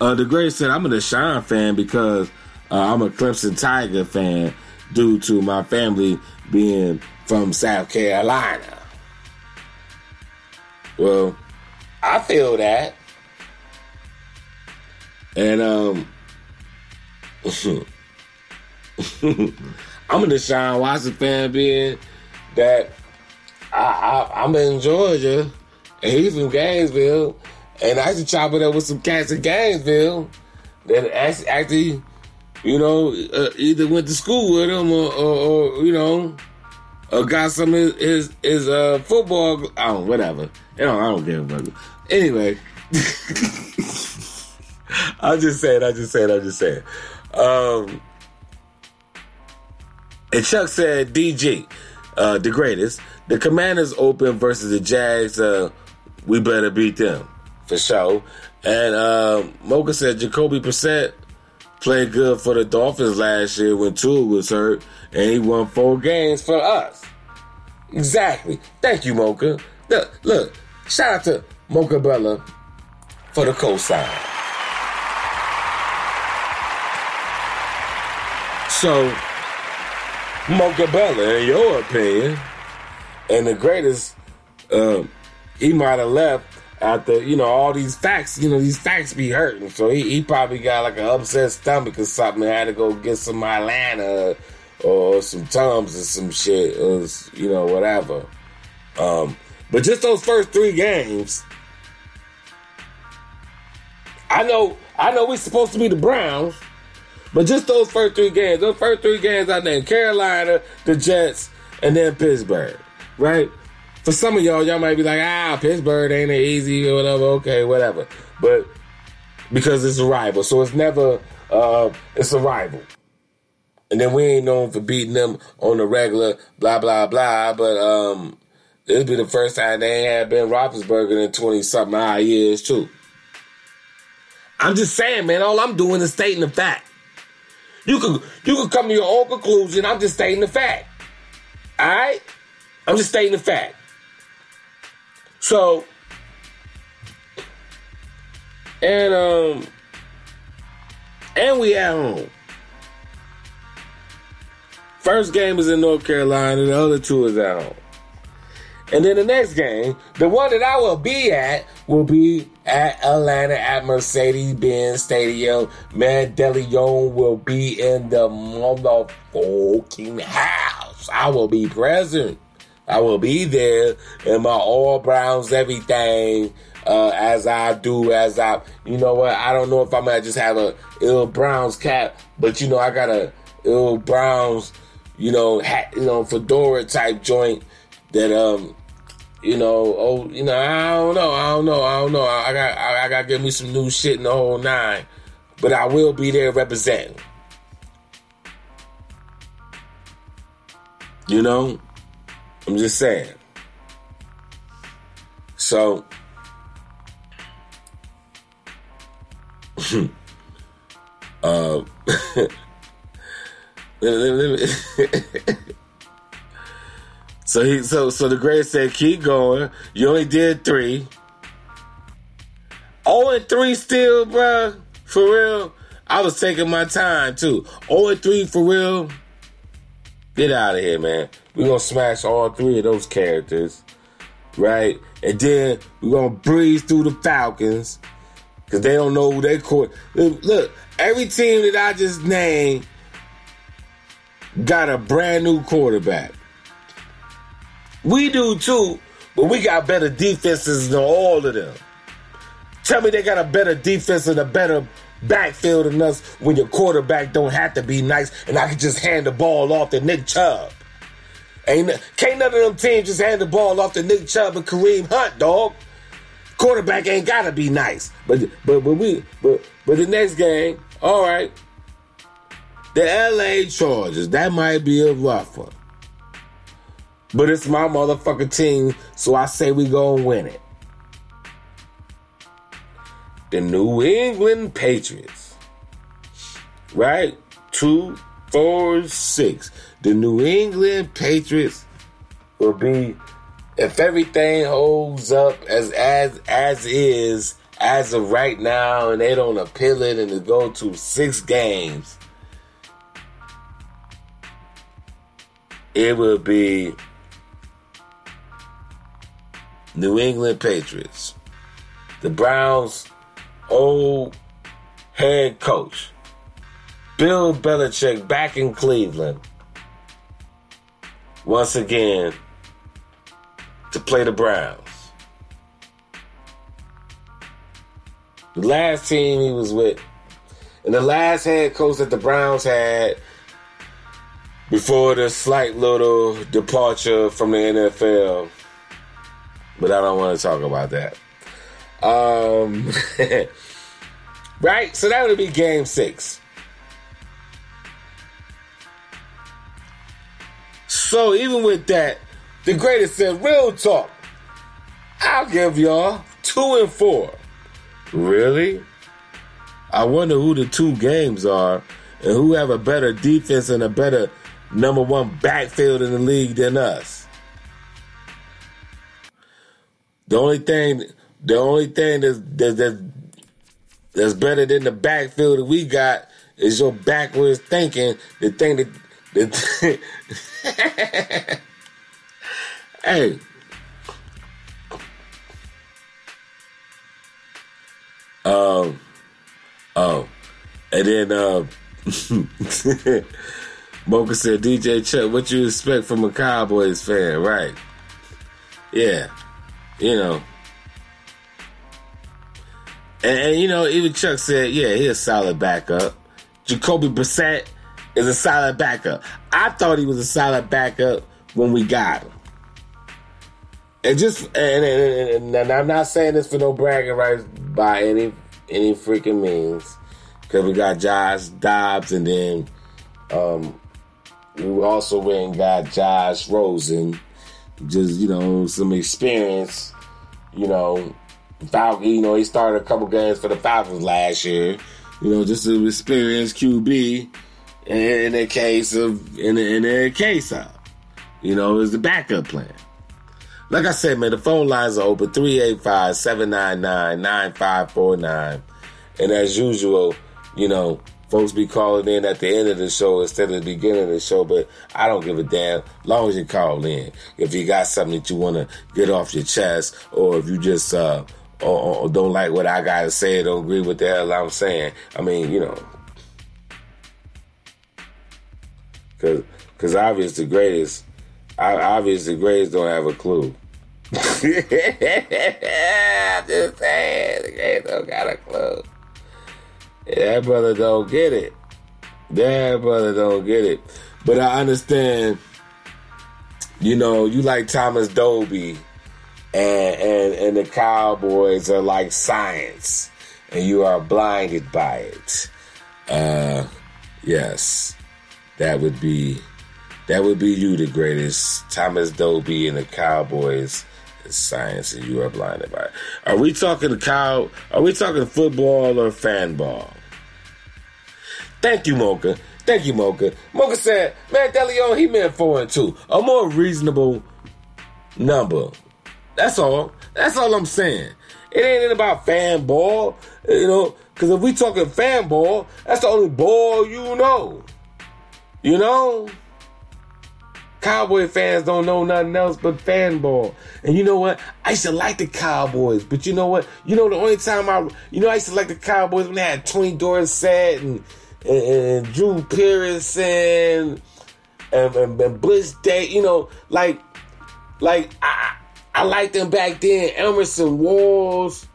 Uh, the greatest said, I'm a Deshaun fan because uh, I'm a Clemson Tiger fan due to my family being from South Carolina. Well, I feel that. And um I'm a Deshaun Watson fan being that I, I I'm in Georgia and he's from Gainesville and I used to chop it up with some cats in Gainesville that actually, actually you know, uh, either went to school with him or, or, or you know, or got some of his his uh, football. Oh, whatever. You know, I don't give a fuck. Anyway, I just said, I just said, I just said. Um, and Chuck said, DG, uh, the greatest. The Commanders open versus the Jags. Uh, we better beat them for sure. And uh, Mocha said Jacoby Brissett played good for the Dolphins last year when Tua was hurt, and he won four games for us. Exactly. Thank you, Mocha. Look, look. Shout out to Mocha Bella for the cosign. So, Mocha Bella, in your opinion, and the greatest, um, he might have left after, you know, all these facts, you know, these facts be hurting. So he, he probably got like an upset stomach or something had to go get some Atlanta or some Tums or some shit or, you know, whatever. Um, but just those first three games, I know, I know we're supposed to be the Browns, but just those first three games, those first three games I named Carolina, the Jets, and then Pittsburgh, right? For some of y'all, y'all might be like, ah, Pittsburgh ain't easy or whatever. Okay, whatever. But because it's a rival, so it's never uh, it's a rival. And then we ain't known for beating them on the regular, blah blah blah. But um, it'll be the first time they ain't had Ben Roethlisberger in twenty something odd years too. I'm just saying, man. All I'm doing is stating the fact. You could you could come to your own conclusion. I'm just stating the fact. All right, I'm just stating the fact. So, and um, and we at home. First game is in North Carolina, the other two is at home. And then the next game, the one that I will be at, will be at Atlanta at Mercedes-Benz Stadium. Man, DeLeon will be in the motherfucking house. I will be present. I will be there in my all browns, everything, uh, as I do, as I, you know what? I don't know if I'm gonna just have a ill Browns cap, but you know, I got a ill Browns, you know, hat, you know, fedora type joint that, um, you know, oh, you know, I don't know, I don't know, I don't know. I got, I, I got to give me some new shit in the whole nine, but I will be there representing. You know, I'm just saying. So, uh, so he, so so the great said, keep going. You only did three. Oh, and three still, bruh. For real. I was taking my time too. Oh, and three for real. Get out of here, man. We're gonna smash all three of those characters. Right? And then we're gonna breeze through the Falcons. Cause they don't know who they court. Look, look, every team that I just named got a brand new quarterback. We do too, but we got better defenses than all of them. Tell me they got a better defense and a better backfield than us when your quarterback don't have to be nice and I can just hand the ball off to Nick Chubb. Ain't can't none of them teams just hand the ball off to Nick Chubb and Kareem Hunt, dog. Quarterback ain't gotta be nice. But but but we but but the next game, all right. The LA Chargers, that might be a rough one. But it's my motherfucking team, so I say we gonna win it. The New England Patriots. Right? Two, four, six. The New England Patriots will be if everything holds up as as as is as of right now and they don't appeal it and it go to six games. It will be New England Patriots. The Browns old head coach, Bill Belichick, back in Cleveland. Once again, to play the Browns. The last team he was with, and the last head coach that the Browns had before the slight little departure from the NFL. But I don't want to talk about that. Um, right? So that would be game six. So even with that, the greatest said, real talk. I'll give y'all two and four. Really? I wonder who the two games are and who have a better defense and a better number one backfield in the league than us. The only thing, the only thing that's that's, that's, that's better than the backfield that we got is your backwards thinking. The thing that, that hey. Um, oh, and then uh, Mocha said, "DJ Chuck, what you expect from a Cowboys fan, right? Yeah, you know." And, and, you know, even Chuck said, "Yeah, he's a solid backup." Jacoby Brissett is a solid backup. I thought he was a solid backup when we got him. And just and, and, and, I'm not saying this for no bragging rights by any any freaking means, because we got Josh Dobbs, and then um, we also went and got Josh Rosen, just you know some experience, you know. Falcon, you know, he started a couple games for the Falcons last year. You know, just an experienced QB. In, the case of, in the, in the case of, you know, is the backup plan. Like I said, man, the phone lines are open 385 799 9549. And as usual, you know, folks be calling in at the end of the show instead of the beginning of the show, but I don't give a damn. long as you call in. If you got something that you want to get off your chest, or if you just, uh, or, don't like what I got to say, don't agree with the hell I'm saying. I mean, you know, because because obviously the greatest obviously, greatest don't have a clue. I'm just saying, the Grays don't got a clue. That brother don't get it. That brother don't get it. But I understand. You know, you like Thomas Dolby, and and and the Cowboys are like science, and you are blinded by it. Uh, yes, that would be that would be you, the greatest. Thomas Dolby and the Cowboys is science, and you are blinded by it. Are we talking cow? Are we talking football or fan ball? Thank you, Mocha. Thank you, Mocha. Mocha said, man, DeLeon, he meant four and two. A more reasonable number. That's all. That's all I'm saying. It ain't about fan ball, you know, because if we talking fan ball, that's the only ball you know. You know? Cowboy fans don't know nothing else but fan ball. And you know what? I used to like the Cowboys, but you know what? You know the only time I, you know, I used to like the Cowboys when they had Tony Dorsett and and, and Drew Pearson and, and, and Bliss Day. You know, like like I I liked them back then. Everson Walls,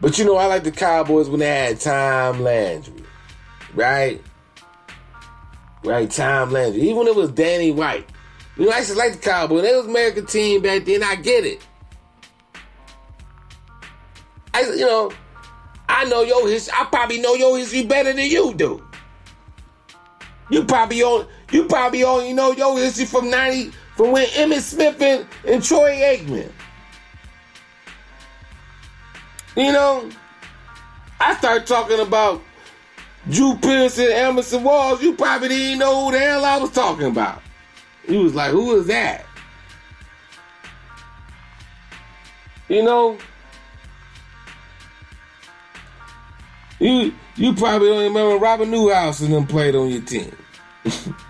but you know I like the Cowboys when they had Tom Landry, right? Right, Tom Landry. Even when it was Danny White. You know, I to like the Cowboys. They was American team back then. I get it. I, you know, I know your history. I probably know your history better than you do. You probably on. You probably only know your history from ninety from when Emmitt Smith and, and Troy Aikman. You know, I start talking about Drew Pearson, Everson Walls. You probably didn't know who the hell I was talking about. You was like, who is that? You know? You you probably don't remember Robert Newhouse and them played on your team.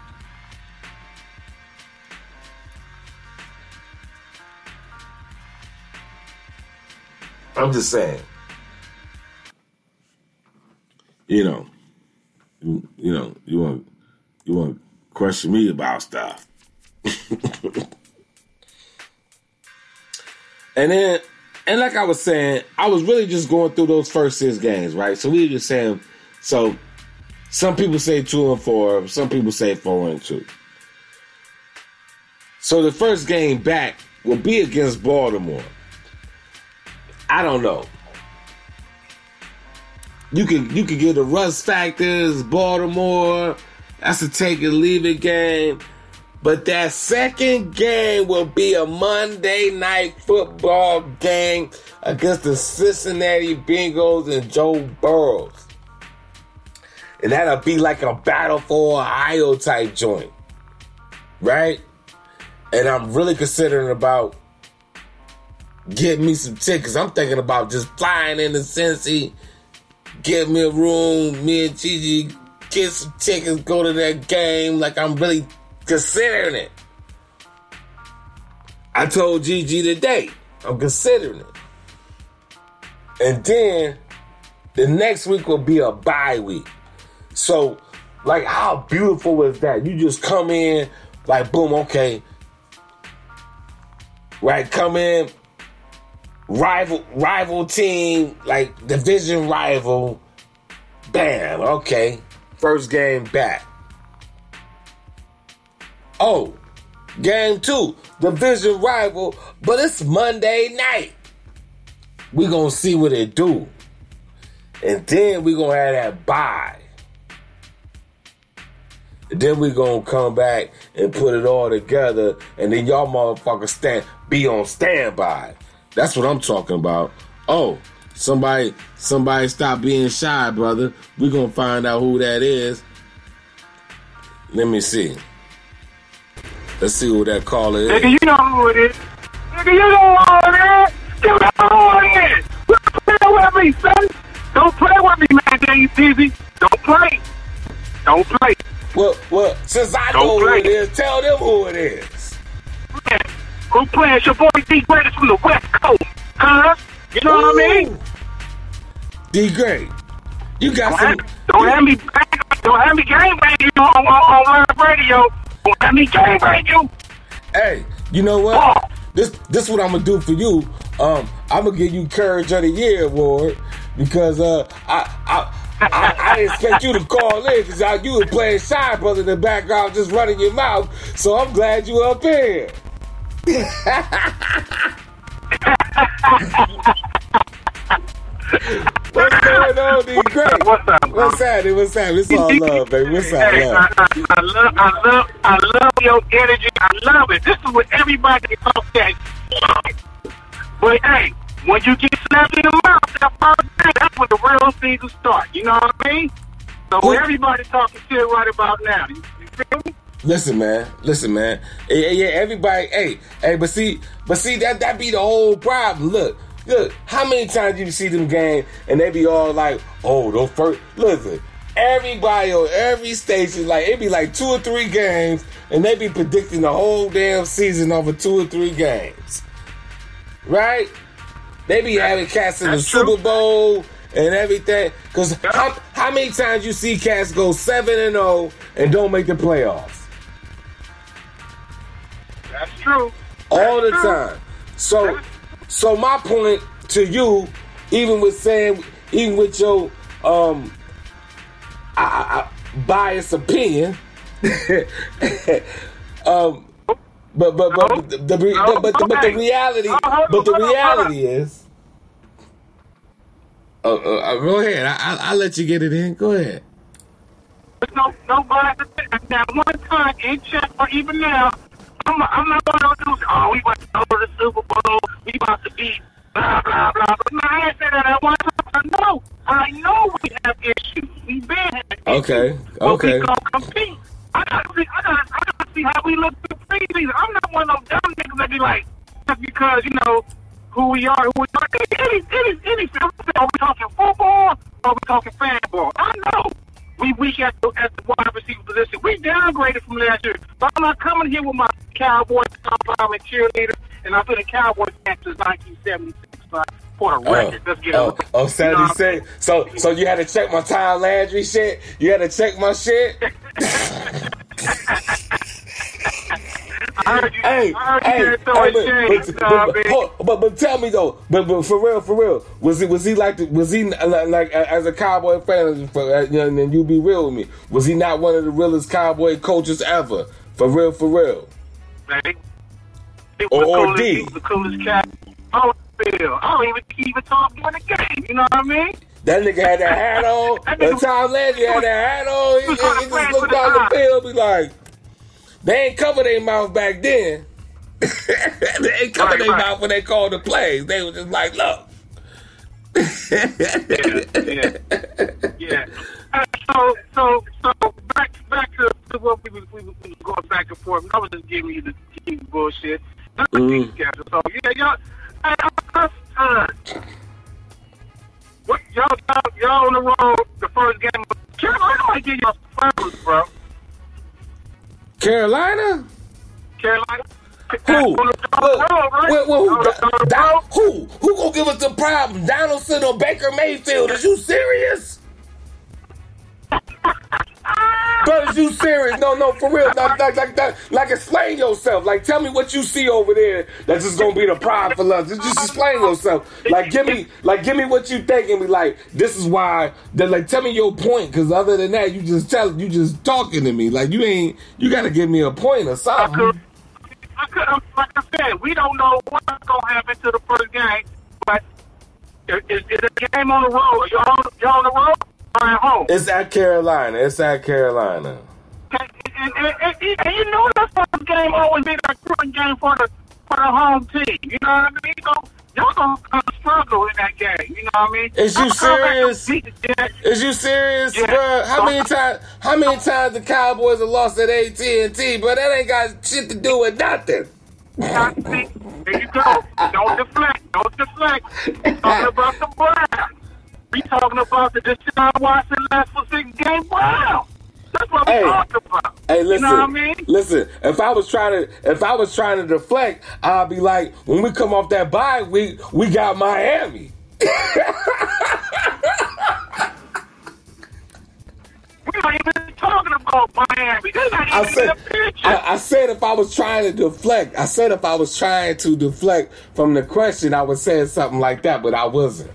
I'm just saying. You know, you, know, you want you want to question me about stuff. and then, and like I was saying, I was really just going through those first six games, right? So we were just saying, so some people say two and four, some people say four and two. So the first game back will be against Baltimore. I don't know. You can you can get the rust factors, Baltimore. That's a take it leave it game. But that second game will be a Monday night football game against the Cincinnati Bengals and Joe Burrows. And that'll be like a battle for Ohio type joint. Right? And I'm really considering about getting me some tickets. I'm thinking about just flying in into Cincy, get me a room, me and Gigi get some tickets, go to that game. Like I'm really considering it. I told Gigi today, I'm considering it. And then the next week will be a bye week. So, like, how beautiful is that? You just come in, like, boom, okay. Right, come in, rival rival team, like division rival. Bam, okay. First game back. Oh, game two, division rival, but it's Monday night. We gonna see what it do. And then we gonna have that bye. And then we gonna come back and put it all together, and then y'all motherfuckers stand be on standby. That's what I'm talking about. Oh, somebody somebody stop being shy, brother. we gonna find out who that is. Let me see. Let's see who that caller is. Nigga, you know who it is. Nigga, you know who it is. You know who it is. Don't play with me, son. Don't play with me, man. Dang busy. Don't play. Don't play. Well, well, since I Don't know who it is, tell them who it is. Man, Who playing? Your boy D Greatest from the West Coast. Huh? You know what I mean? D Great. You got Don't some. have, don't have me bang, don't have me gang bang you on, on, on radio. Don't have me gang bang you. Hey, you know what? This this what I'm gonna do for you. Um, I'm gonna give you Courage of the Year award because uh, I I. I, I expect you to call in because you were playing Shy Brother in the background, just running your mouth. So I'm glad you up here. What's going on, D? Great. What's up? What's happening? What's happening? It's all love, baby. What's up, Hey, I, love? I, I love, I love, I love your energy. I love it. This is what everybody talks talk that. But hey, when you get slapped in the mouth, that first day, that's when the real season start. You know what I mean? So everybody talking shit right about now. You, you feel me? Listen, man. Listen, man. Yeah, yeah, everybody. Hey, hey, but see, but see that that be the whole problem. Look, look. How many times you see them game and they be all like, "Oh, those first." Listen, everybody on every station, like it be like two or three games, and they be predicting the whole damn season over two or three games, right? They be having cats in the Super Bowl and everything. Cause how, how many times you see cats go seven and zero and don't make the playoffs? That's true. all the time. So, so my point to you, even with saying, even with your um, I, I, biased opinion, um, but but but the, the, re- but, but, the, but the reality, but the reality is. Oh, uh, uh, go ahead. I, I, I'll let you get it in. Go ahead. There's no nobody. Now, one time in check or even now, I'm, I'm not one of those dudes. Oh, we about to go to the Super Bowl. We about to beat blah blah blah. But no, I ain't said that at one time. I know. I know we have issues. We've been having issues. Okay. But we gonna compete. I gotta see. I gotta. I gotta see how we look the preseason. I'm not one of those dumb niggas that be like, just because you know who we are, who we are. Any, any, any. Are we talking football? Or are we talking fan ball? I know we weak at the, at the wide receiver position. We downgraded from last year. But I'm not coming here with my Cowboys top and cheerleader, and I've been a Cowboys fan since 1976. But for the oh, record, let's get oh, oh, Sandy said so. So you had to check my Tom Landry shit. You had to check my shit. I heard you. Hey, I heard hey, you hey, didn't throw but, a shade. but, Nah, but, baby. but, but tell me though, but, but for real, for real, was he was he like the, was he like, like as a cowboy fan? For, uh, you know, and you be real with me. Was he not one of the realest cowboy coaches ever? For real, for real. He Or- or coolest, D. he was the coolest cat. I don't feel. I don't even even talk during the game. You know what I mean? That nigga had that hat on. That nigga, Tom Landry had that hat on. He, he, he just looked down the field, be like, they ain't cover their mouth back then. they ain't cover their mouth when they called the plays. They was just like, look. yeah, yeah. Uh, so, so, so back, back to, to what we was, we was we was going back and forth. I was just giving you the, the bullshit. Mm. So yeah, y'all. I, I, uh, what y'all, y'all, y'all on the road? The first game. of- Carolina might give y'all flowers, bro. Carolina? Carolina. Who? On the, on the road, right? Well, well, who, On the- on the Don- road. who? Who gonna give us the problem? Donaldson or Baker Mayfield? Is you serious? Bro, is you serious? No, no, for real. Like, like, like, like, like, explain yourself. Like, tell me what you see over there that's just gonna be the pride for us. Just, just explain yourself. Like, give me, like, give me what you think and be like, this is why. Then, like, tell me your point. Because other than that, you just tell, you just talking to me. Like, you ain't, you gotta give me a point or something. I could, um, like I said, we don't know what's gonna happen to the first game, but is, is the game on the road? Y'all, y'all on the road at home? It's at Carolina. It's at Carolina. And, and, and, and, you know the first game always be that crucial game for the for the home team. You know what I mean? So y'all gonna struggle in that game. You know what I mean? Is you I'm coming back to serious? beat the Jets. Is you serious, Yeah. bro? How many times? How many times the Cowboys have lost at AT and T? But that ain't got shit to do with nothing. There you go. Don't deflect. Don't deflect. Talking about the Browns. We talking about the Deshaun Watson last for six game wow. That's what we Hey. talking about. Hey, listen, You know what I mean? listen. If I was trying to, if I was trying to deflect, I'd be like, when we come off that bye week, we got Miami. We're not even talking about Miami. I said, in the picture. I, I said if I was trying to deflect, I said if I was trying to deflect from the question, I would say something like that, but I wasn't.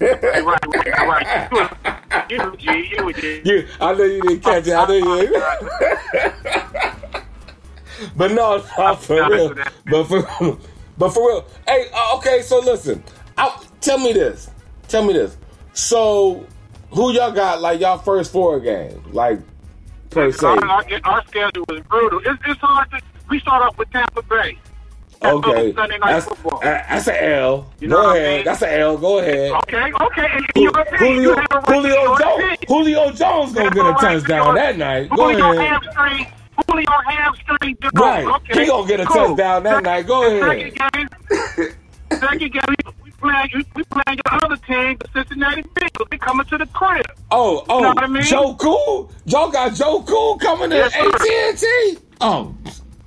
Right, right, right, right. You, you, you, you, You, I know you didn't catch it. I know you didn't. but no, no, for real. But for, but for real. Hey, uh, okay. So listen, I, tell me this. Tell me this. So, who y'all got like y'all first four game? Like per se. Our, our, our schedule was brutal. It's, it's hard to. We start off with Tampa Bay. That's Okay, that's, football. uh, that's an L. You know Go what I ahead. mean? That's an L. Go ahead. Okay, okay. And Ju- you're. Julio, You have a right Julio your Jones. Julio Jones gonna get a touchdown that night. Go Julio ahead. hamstring. Julio hamstring. Right. Okay. He gonna get a cool. touchdown that night. Go ahead. Second game. second game. We playing. We, playing your other team, the Cincinnati Bengals. They coming to the crib. Oh, oh, You know what I mean? Joe Cool. Joe got Joe Cool coming to Yes. AT&T. Oh,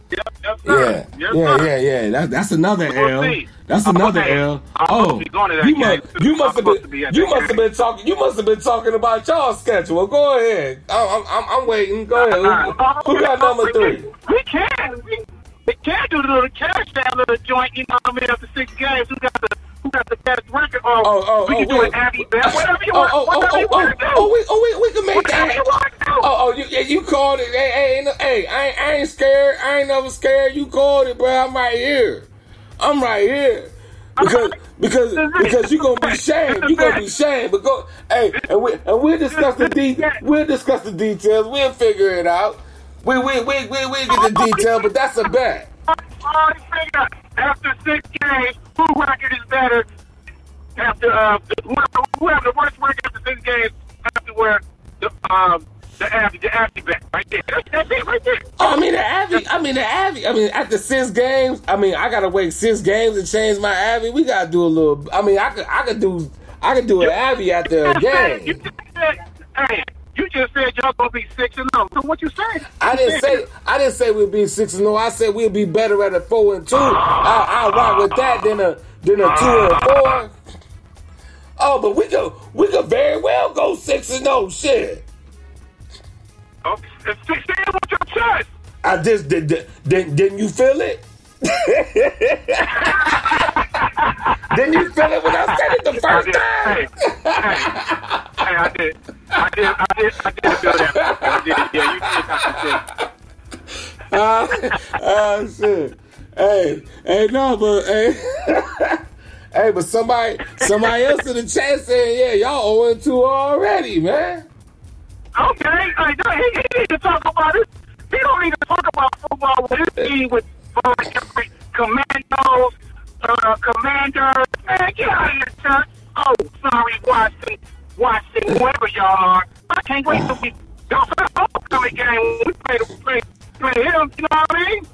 Yes, yeah. Yes, yeah, yeah, yeah. That, that's another L. see. That's another okay. L. Oh, supposed to be going to that you must, you must have been, be you must have been talking, you must have been talking about y'all schedule. Go ahead. I'm, I'm, I'm waiting. Go ahead. Uh, who, who got number three? We can. We, we can do the little cash down little joint, you know what I mean, after six games. Who got the got the best record? Or Oh, oh, we oh, can do wait. an Abby bet, oh, oh, oh, whatever you Oh, want. oh, oh, whatever oh, you oh, want do. oh, we, oh, we, we can make Whatever you that. do. Oh, oh, you, yeah, you called it. Hey, hey, hey, I, ain't- I ain't scared. I ain't never scared. You called it, bro. I'm right here. I'm right here. Because because because you gonna be shamed. You gonna be shamed. But go, hey, and we and we'll discuss the de- we'll discuss the details. We'll figure it out. We we we we we get the detail, but that's a bet. Already figured after six games, who record is better after uh who have the worst record after six games after where the um the Abby the Abby bet right there. That's, that's it right there. Oh, I mean the Abby. I mean the Abby. I mean after six games. I mean I gotta wait six games to change my Abby. We gotta do a little. I mean I could I could do I could do an Abby after a You just game. said, hey, you just said y'all gonna be six and zero. So what you saying? I didn't say I didn't say we'd be six and no. I said we'd be better at a four and two. I I'll rock with that than a than a two and four. Oh, but we could we could very well go six and no. Shit. Okay, it with your chest. I just did. did didn't, didn't you feel it? didn't you feel it when I said it the first time? Hey, I did. I did. I did. I did feel that. I did. Yeah, you did. I did. Ah, oh shit. Hey, hey, no, but hey, hey, but somebody, somebody else in the chat saying, yeah, y'all 0 2 already, man. Okay, hey, no, he, he need to talk about it. He don't need to talk about football with his team with uh, commandos, uh, commanders. Man, get out of here, son. Oh, sorry, Watson, Watson, whoever y'all are. I can't wait till we go for the homecoming game when we play, play, play him. You know what I mean?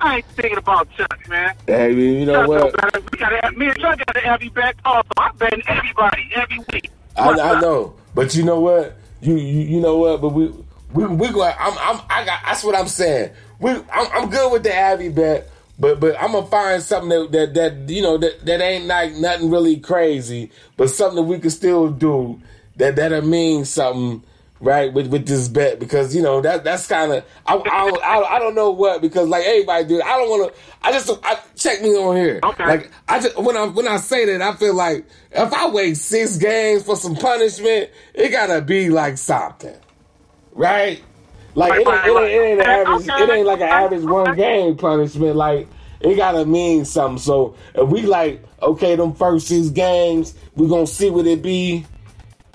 I ain't thinking about Chuck, man. Hey, you know Chuck what? We gotta have me and Chuck gotta have you back also. I'm betting everybody every week. I, I know, but you know what? You, you you know what? But we we we go. I'm I'm I got. That's what I'm saying. We I'm, I'm good with the Abby bet, but but I'm gonna find something that that, that you know that, that ain't like nothing really crazy, but something that we can still do that that'll mean something. Right with with this bet because you know that that's kind of I, I don't I, I don't know what because like everybody do I don't want to I just I, check me on here Okay. like I just when I when I say that I feel like if I wait six games for some punishment, it gotta be like something, right? Like it, ain't- it, ain't- it ain't an average. It ain't like an average one game punishment. Like it gotta mean something. So if we like okay, them first six games, we gonna see what it be.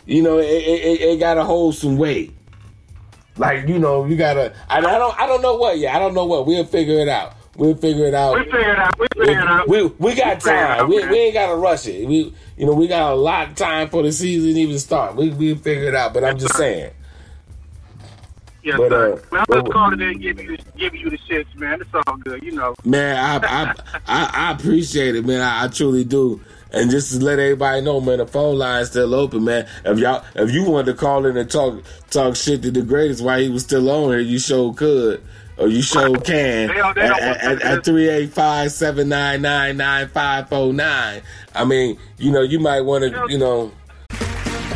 You know, it, it, it, gotta hold some weight. Like you know, you gotta. I, I don't. I don't know what yet. I don't know what. We'll figure it out. We'll figure it out. We figure it out. We figure it out. We we got figure it time. out, We, we ain't gotta rush it. We you know we got a lot of time for the season even start. We we figure it out. But I'm just saying. Yes, But, sir. uh, man, I'm just calling in giving you, giving you the shits, man. It's all good, you know. Man, I I I, I appreciate it, man. I, I truly do. And just to let everybody know, man, the phone line's still open, man. If y'all if you wanted to call in and talk talk shit to the greatest while he was still on here, you sure could. Or you sure can They don't- they don't at, want at, at 385 799 9509. I mean, you know, you might want to, you know,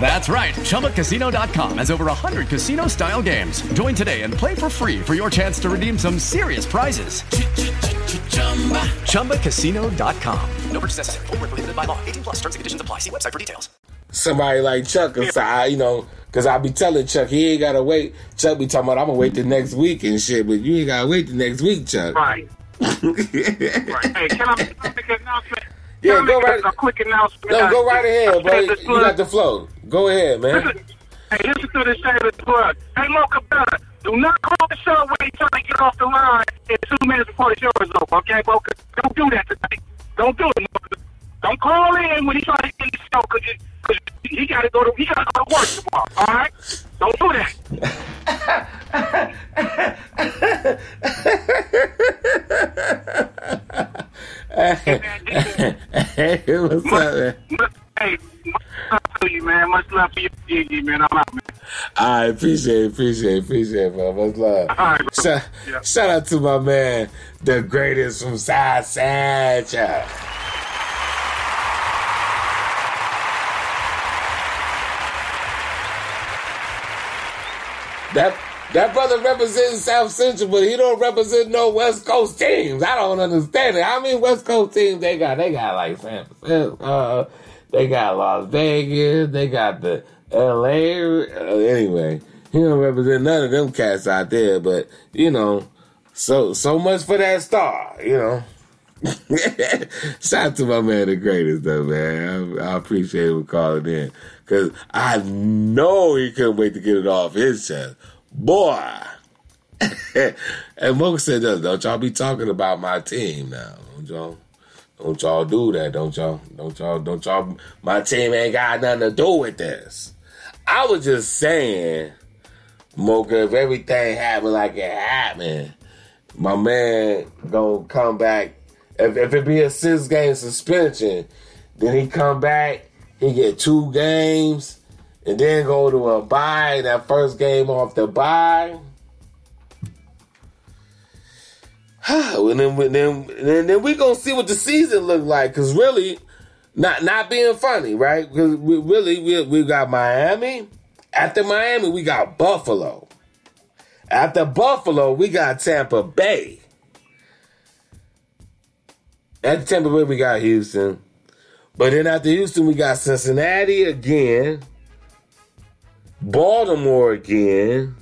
That's right. ChumbaCasino.com has over 100 casino style games. Join today and play for free for your chance to redeem some serious prizes. ChumbaCasino.com. No purchase necessary. Void where prohibited by law. 18 plus terms and conditions apply. See website for details. Somebody like Chuck, cause I, you know, cause I be telling Chuck he ain't gotta wait. Chuck be talking about I'm gonna wait the next week and shit, but you ain't gotta wait the next week, Chuck. Right. right. Hey, can I make an announcement? Yeah, go right- A quick announcement. No, go right ahead, bro. You got the flow. Go ahead, man. Listen, hey, listen to this shameless plug. Hey, Mocha Bella, do not call the show when you trying to get off the line in two minutes before the show is over, okay, Mocha? Don't do that tonight. Don't do it, Mocha. Don't call in when he trying to get the show because cause he got to go to he got to go to work tomorrow. All right? Don't do that. hey, what's up, man? Hey, much love to you, man. Much love for you, Gigi, man. I'm out, man. I appreciate, it, appreciate, appreciate, it, man. Much love. Shout, shout out to my man, the greatest from South Central. That that brother represents South Central, but he don't represent no West Coast teams. I don't understand it. How many West Coast teams they got? They got like San Francisco, uh, they got Las Vegas, they got the L.A. Uh, anyway, he don't represent none of them cats out there. But you know, so so much for that star. You know. Shout out to my man, the greatest though, man. I, I appreciate him calling in because I know he couldn't wait to get it off his chest, boy. and Mocha said, "Don't y'all be talking about my team now, don't y'all? Don't y'all do that, don't y'all? Don't y'all? Don't y'all? My team ain't got nothing to do with this. I was just saying, Mocha, if everything happened like it happened, my man gonna come back. If, if it be a six game suspension, then he come back, he get two games, and then go to a bye. That first game off the bye. and then, then, then, then we gonna see what the season look like. Cause really, not not being funny, right? Because we really we we got Miami. After Miami, we got Buffalo. After Buffalo, we got Tampa Bay. At Tampa Bay, we got Houston. But then after Houston, we got Cincinnati again, Baltimore again,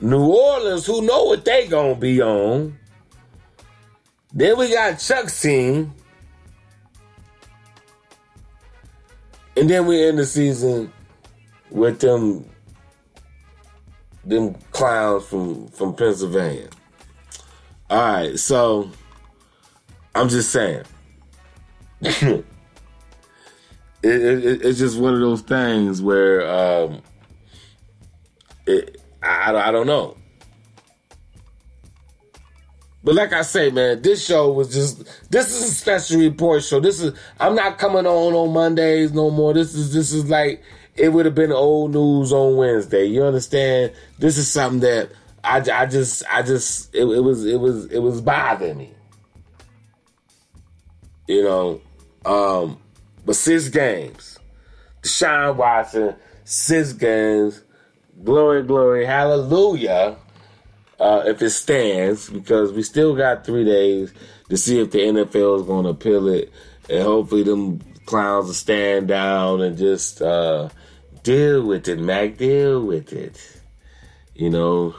New Orleans, who know what they gonna be on. Then we got Chuck's team. And then we end the season with them them clowns from from Pennsylvania. All right, so I'm just saying. it, it, it's just one of those things where um, it, I, I don't know. But like I say, man, this show was just this is a special report show. This is I'm not coming on on Mondays no more. This is this is like it would have been old news on Wednesday. You understand? This is something that I, I just I just it, it was it was it was bothering me. You know, um, but six games. Deshaun Watson, six games. Glory, glory, hallelujah. Uh, if it stands, because we still got three days to see if the NFL is going to appeal it, and hopefully them clowns will stand down and just uh, deal with it, Mac. Deal with it. You know,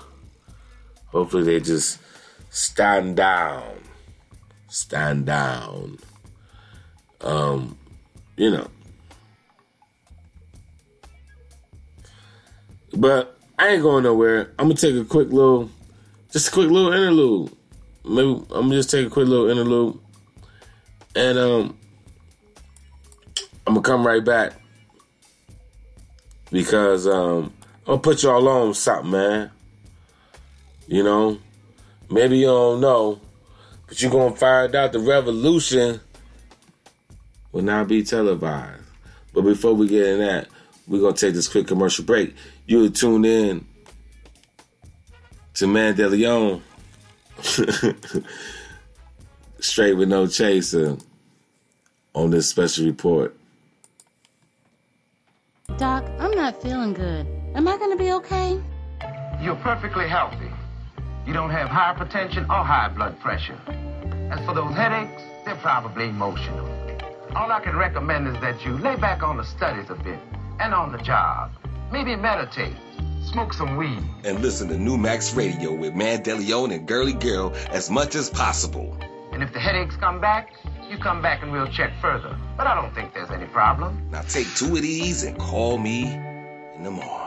hopefully they just stand down, stand down. Um, you know. But I ain't going nowhere. I'm gonna take a quick little, just a quick little interlude. Maybe I'm gonna just take a quick little interlude, and um, I'm gonna come right back because um, I'm gonna put y'all on something, man. You know, maybe you don't know, but you're gonna find out the revolution will not be televised. But before we get in that, we're gonna take this quick commercial break. You would tune in to Man DeLeon. Straight with no chaser on this special report. Doc, I'm not feeling good. Am I gonna be okay? You're perfectly healthy. You don't have hypertension or high blood pressure. As for those headaches, they're probably emotional. All I can recommend is that you lay back on the studies a bit and on the job. Maybe meditate. Smoke some weed. And listen to New Max Radio with Man DeLeon and Girly Girl as much as possible. And if the headaches come back, you come back and we'll check further. But I don't think there's any problem. Now take two of these and call me in the morning.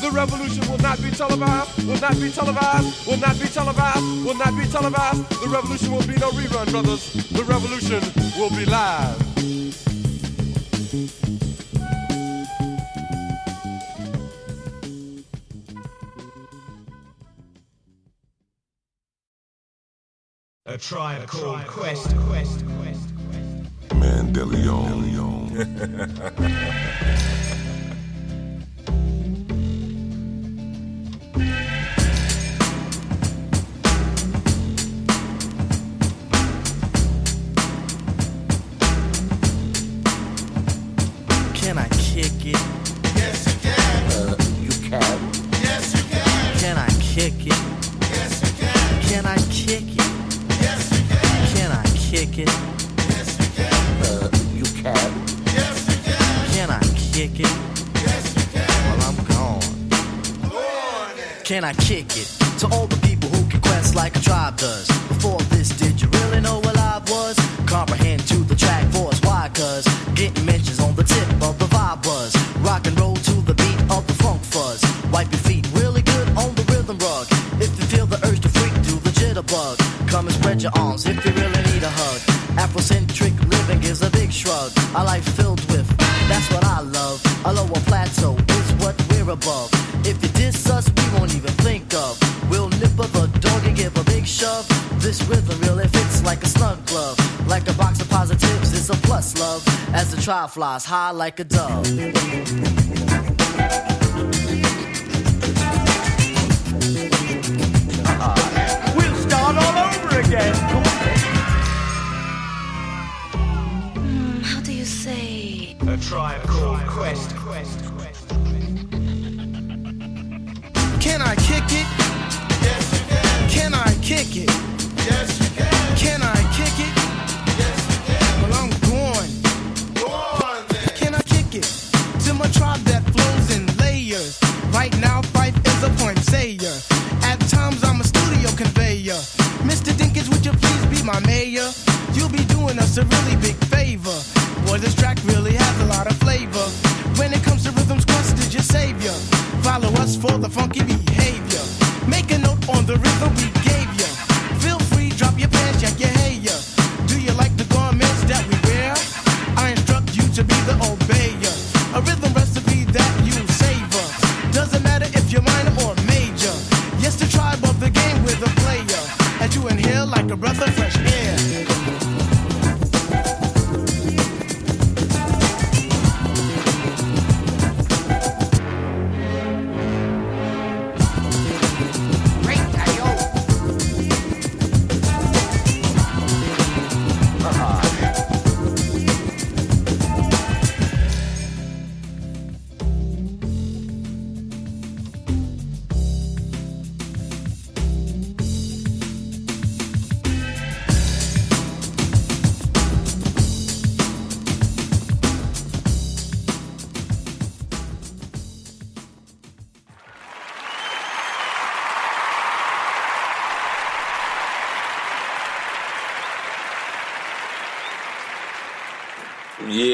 The revolution will not be televised, will not be televised, will not be televised, will not be televised. The revolution will be no rerun, brothers. The revolution will be live. A tribe called Quest, Quest, Quest, Quest. Man flies high like a dove.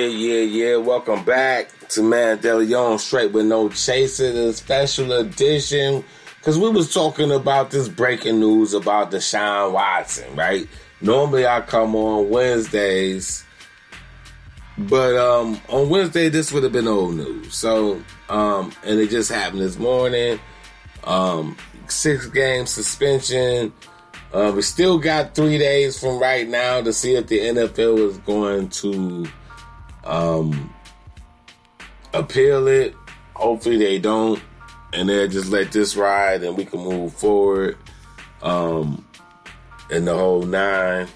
Yeah, yeah, yeah. Welcome back to Man DeLeon Straight with No Chaser, the special edition. Because we was talking about this breaking news about Deshaun Watson, right? Normally I come on Wednesdays, but um on Wednesday this would have been old news. So um and it just happened this morning. Um six game suspension. Uh, we still got three days from right now to see if the NFL is going to um, appeal it. Hopefully they don't, and they'll just let this ride, and we can move forward. Um, in the whole nine.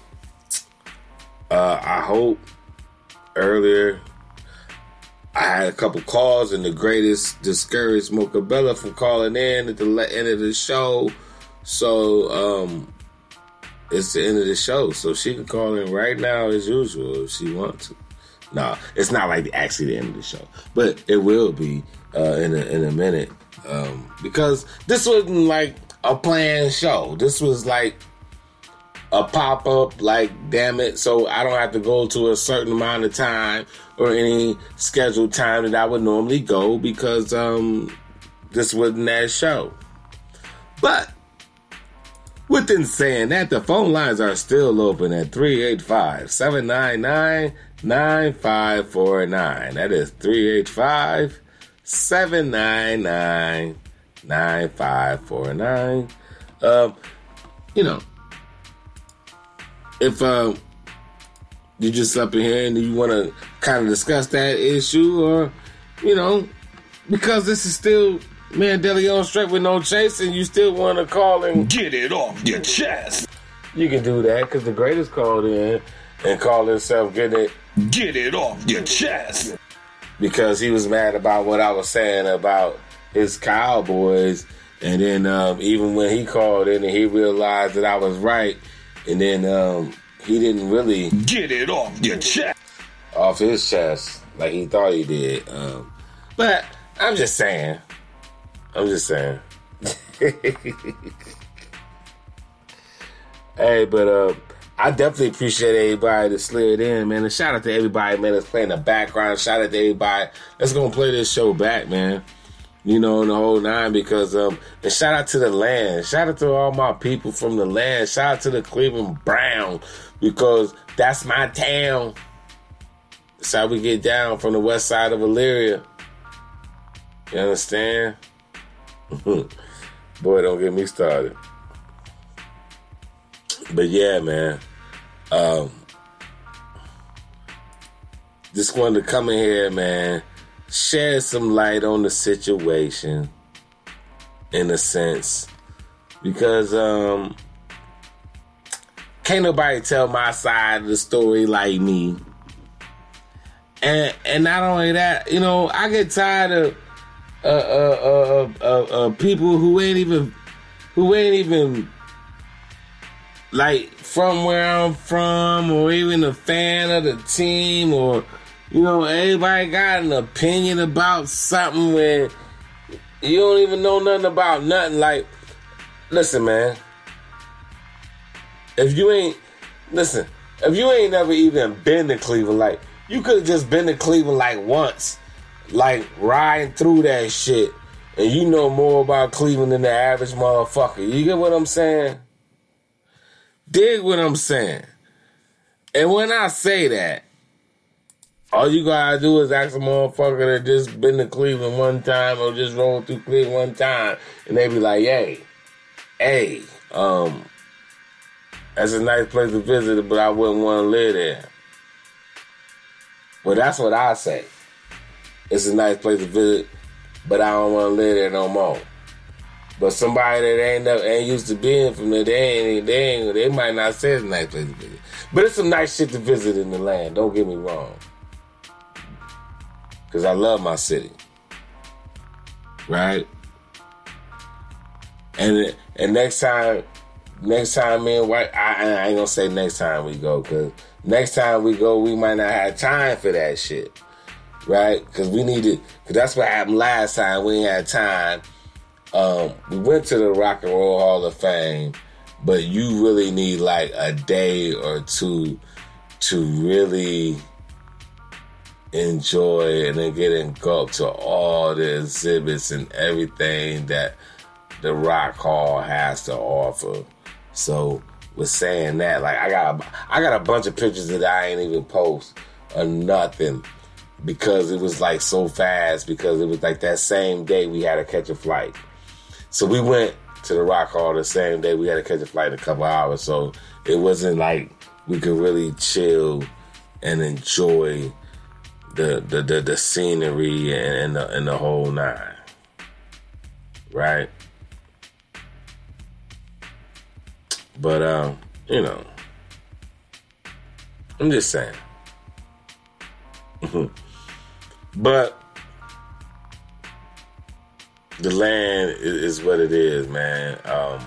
Uh, I hope earlier I had a couple calls, and the greatest discouraged Mocha Bella from calling in at the end of the show. So um, it's the end of the show, so she can call in right now as usual if she wants to. No, it's not like actually the end of the show, but it will be uh, in a, in a minute um, because this wasn't like a planned show. This was like a pop up. Like, damn it! So I don't have to go to a certain amount of time or any scheduled time that I would normally go because um, this wasn't that show. But Within saying that, the phone lines are still open at 385 799 9549. That is 385 799 9549. Um, you know, if uh, you're just up in here and you want to kind of discuss that issue, or, you know, because this is still Man DeLeon straight with no chase, and you still want to call and get it off your chest. You can do that because the greatest called in and called himself getting it get it off your chest because he was mad about what I was saying about his Cowboys, and then um, even when he called in and he realized that I was right, and then um, he didn't really get it off your chest off his chest like he thought he did. Um, but I'm just saying. I'm just saying. hey, but uh, I definitely appreciate everybody that slid in, man. And shout out to everybody, man, that's playing the background. Shout out to everybody that's gonna play this show back, man. You know, in the whole nine because um and shout out to the land. Shout out to all my people from the land. Shout out to the Cleveland Brown because that's my town. That's how we get down from the west side of Elyria. You understand? Boy, don't get me started. But yeah, man. Um, just wanted to come in here, man, shed some light on the situation in a sense. Because um can't nobody tell my side of the story like me. And and not only that, you know, I get tired of uh, uh, uh, uh, uh, people who ain't even who ain't even like from where I'm from or even a fan of the team or you know everybody got an opinion about something where you don't even know nothing about nothing. Like listen man. If you ain't listen if you ain't never even been to Cleveland like you could have just been to Cleveland like once. Like riding through that shit. And you know more about Cleveland than the average motherfucker. You get what I'm saying Dig what I'm saying. And when I say that, all you gotta do is ask a motherfucker that just been to Cleveland one time or just rolled through Cleveland one time, and they be like, "Hey, hey, um, that's a nice place to visit, but I wouldn't want to live there." Well, that's what I say. It's a nice place to visit, but I don't want to live there no more. But somebody that ain't never, ain't used to being from there, they ain't, they ain't, they might not say it's a nice place to visit. But it's some nice shit to visit in the land. Don't get me wrong. Cause I love my city, right? And and next time, next time me and white, I, I ain't gonna say next time we go, cause next time we go, we might not have time for that shit, right? Cause we needed, cause that's what happened last time. We had time um, we went to the Rock and Roll Hall of Fame, but you really need like a day or two to really enjoy and then get engulfed to all the exhibits and everything that the Rock Hall has to offer. So, with saying that, like I got, a, I got a bunch of pictures that I ain't even post or nothing because it was like so fast because it was like that same day we had to catch a flight. So we went to the Rock Hall the same day. We had to catch a flight in a couple hours, so it wasn't like we could really chill and enjoy the the the, the scenery and, and the and the whole nine. Right. But um, you know, I'm just saying. but the land is, is what it is, man. Um,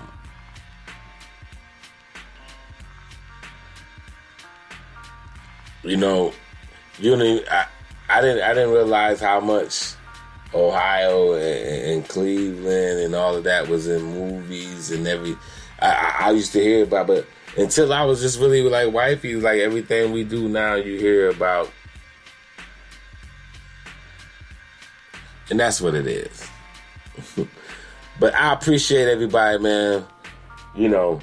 you know, you know, I, I didn't, I didn't realize how much Ohio and, and Cleveland and all of that was in movies and every. I, I, used to hear about, but until I was just really like wifey, like everything we do now, you hear about, and that's what it is. But I appreciate everybody, man. You know,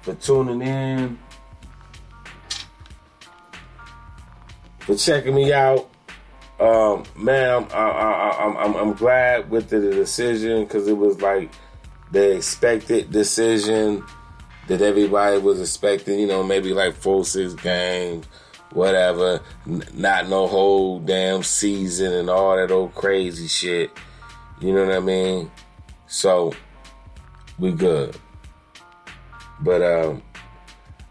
for tuning in, for checking me out. Um, man, I'm, I, I, I'm, I'm, glad with the decision because it was like the expected decision that everybody was expecting. You know, maybe like four, six games, whatever. N- not no whole damn season and all that old crazy shit. You know what I mean? So we good. But um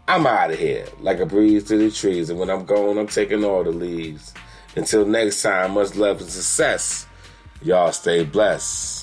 I'm out of here like a breeze to the trees. And when I'm gone, I'm taking all the leaves. Until next time, much love and success. Y'all stay blessed.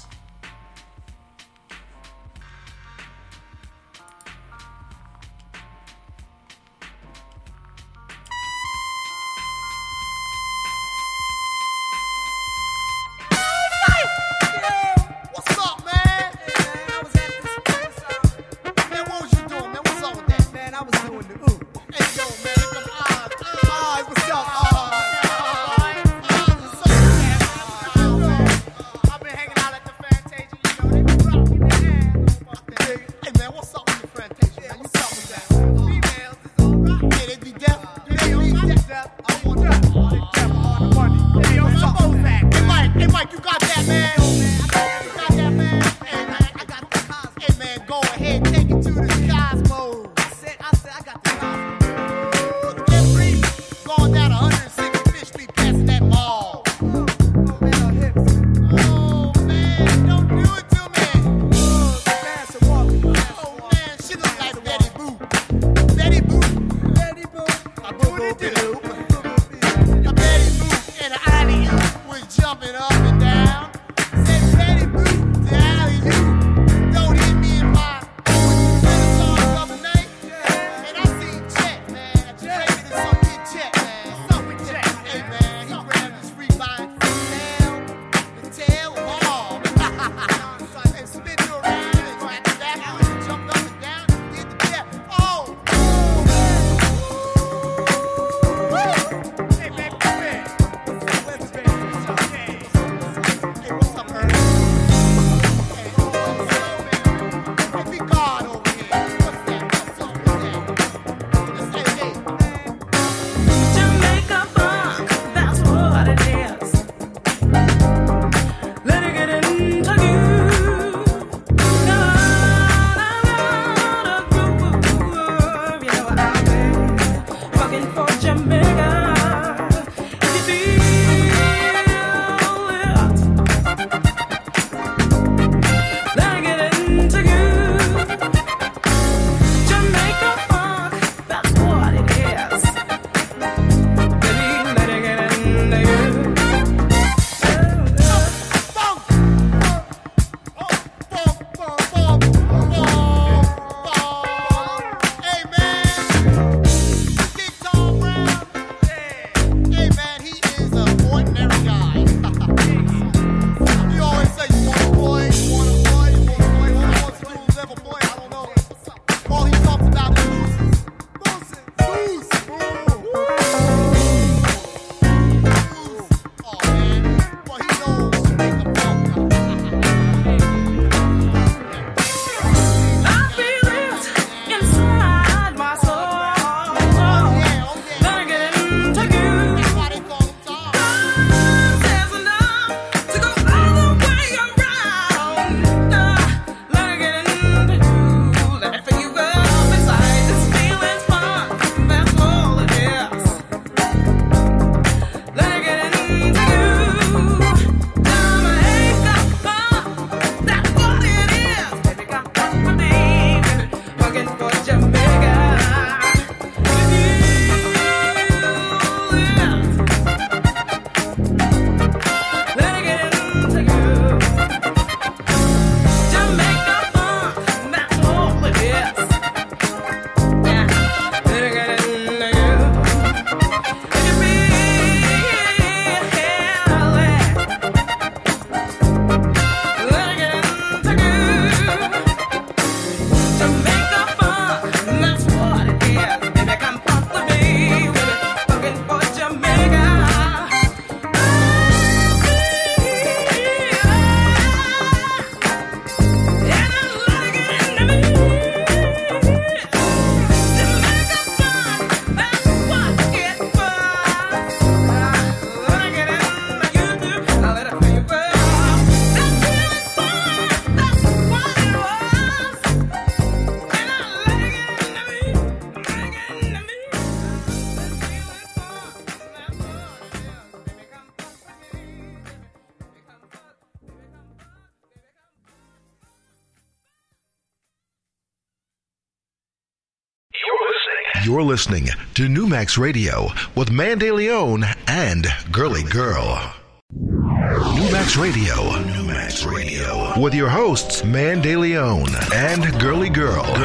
Listening to New Max Radio with ManDeleon and Girly Girl. New Max Radio. New Max Radio. With your hosts, ManDeleon and Girly Girl.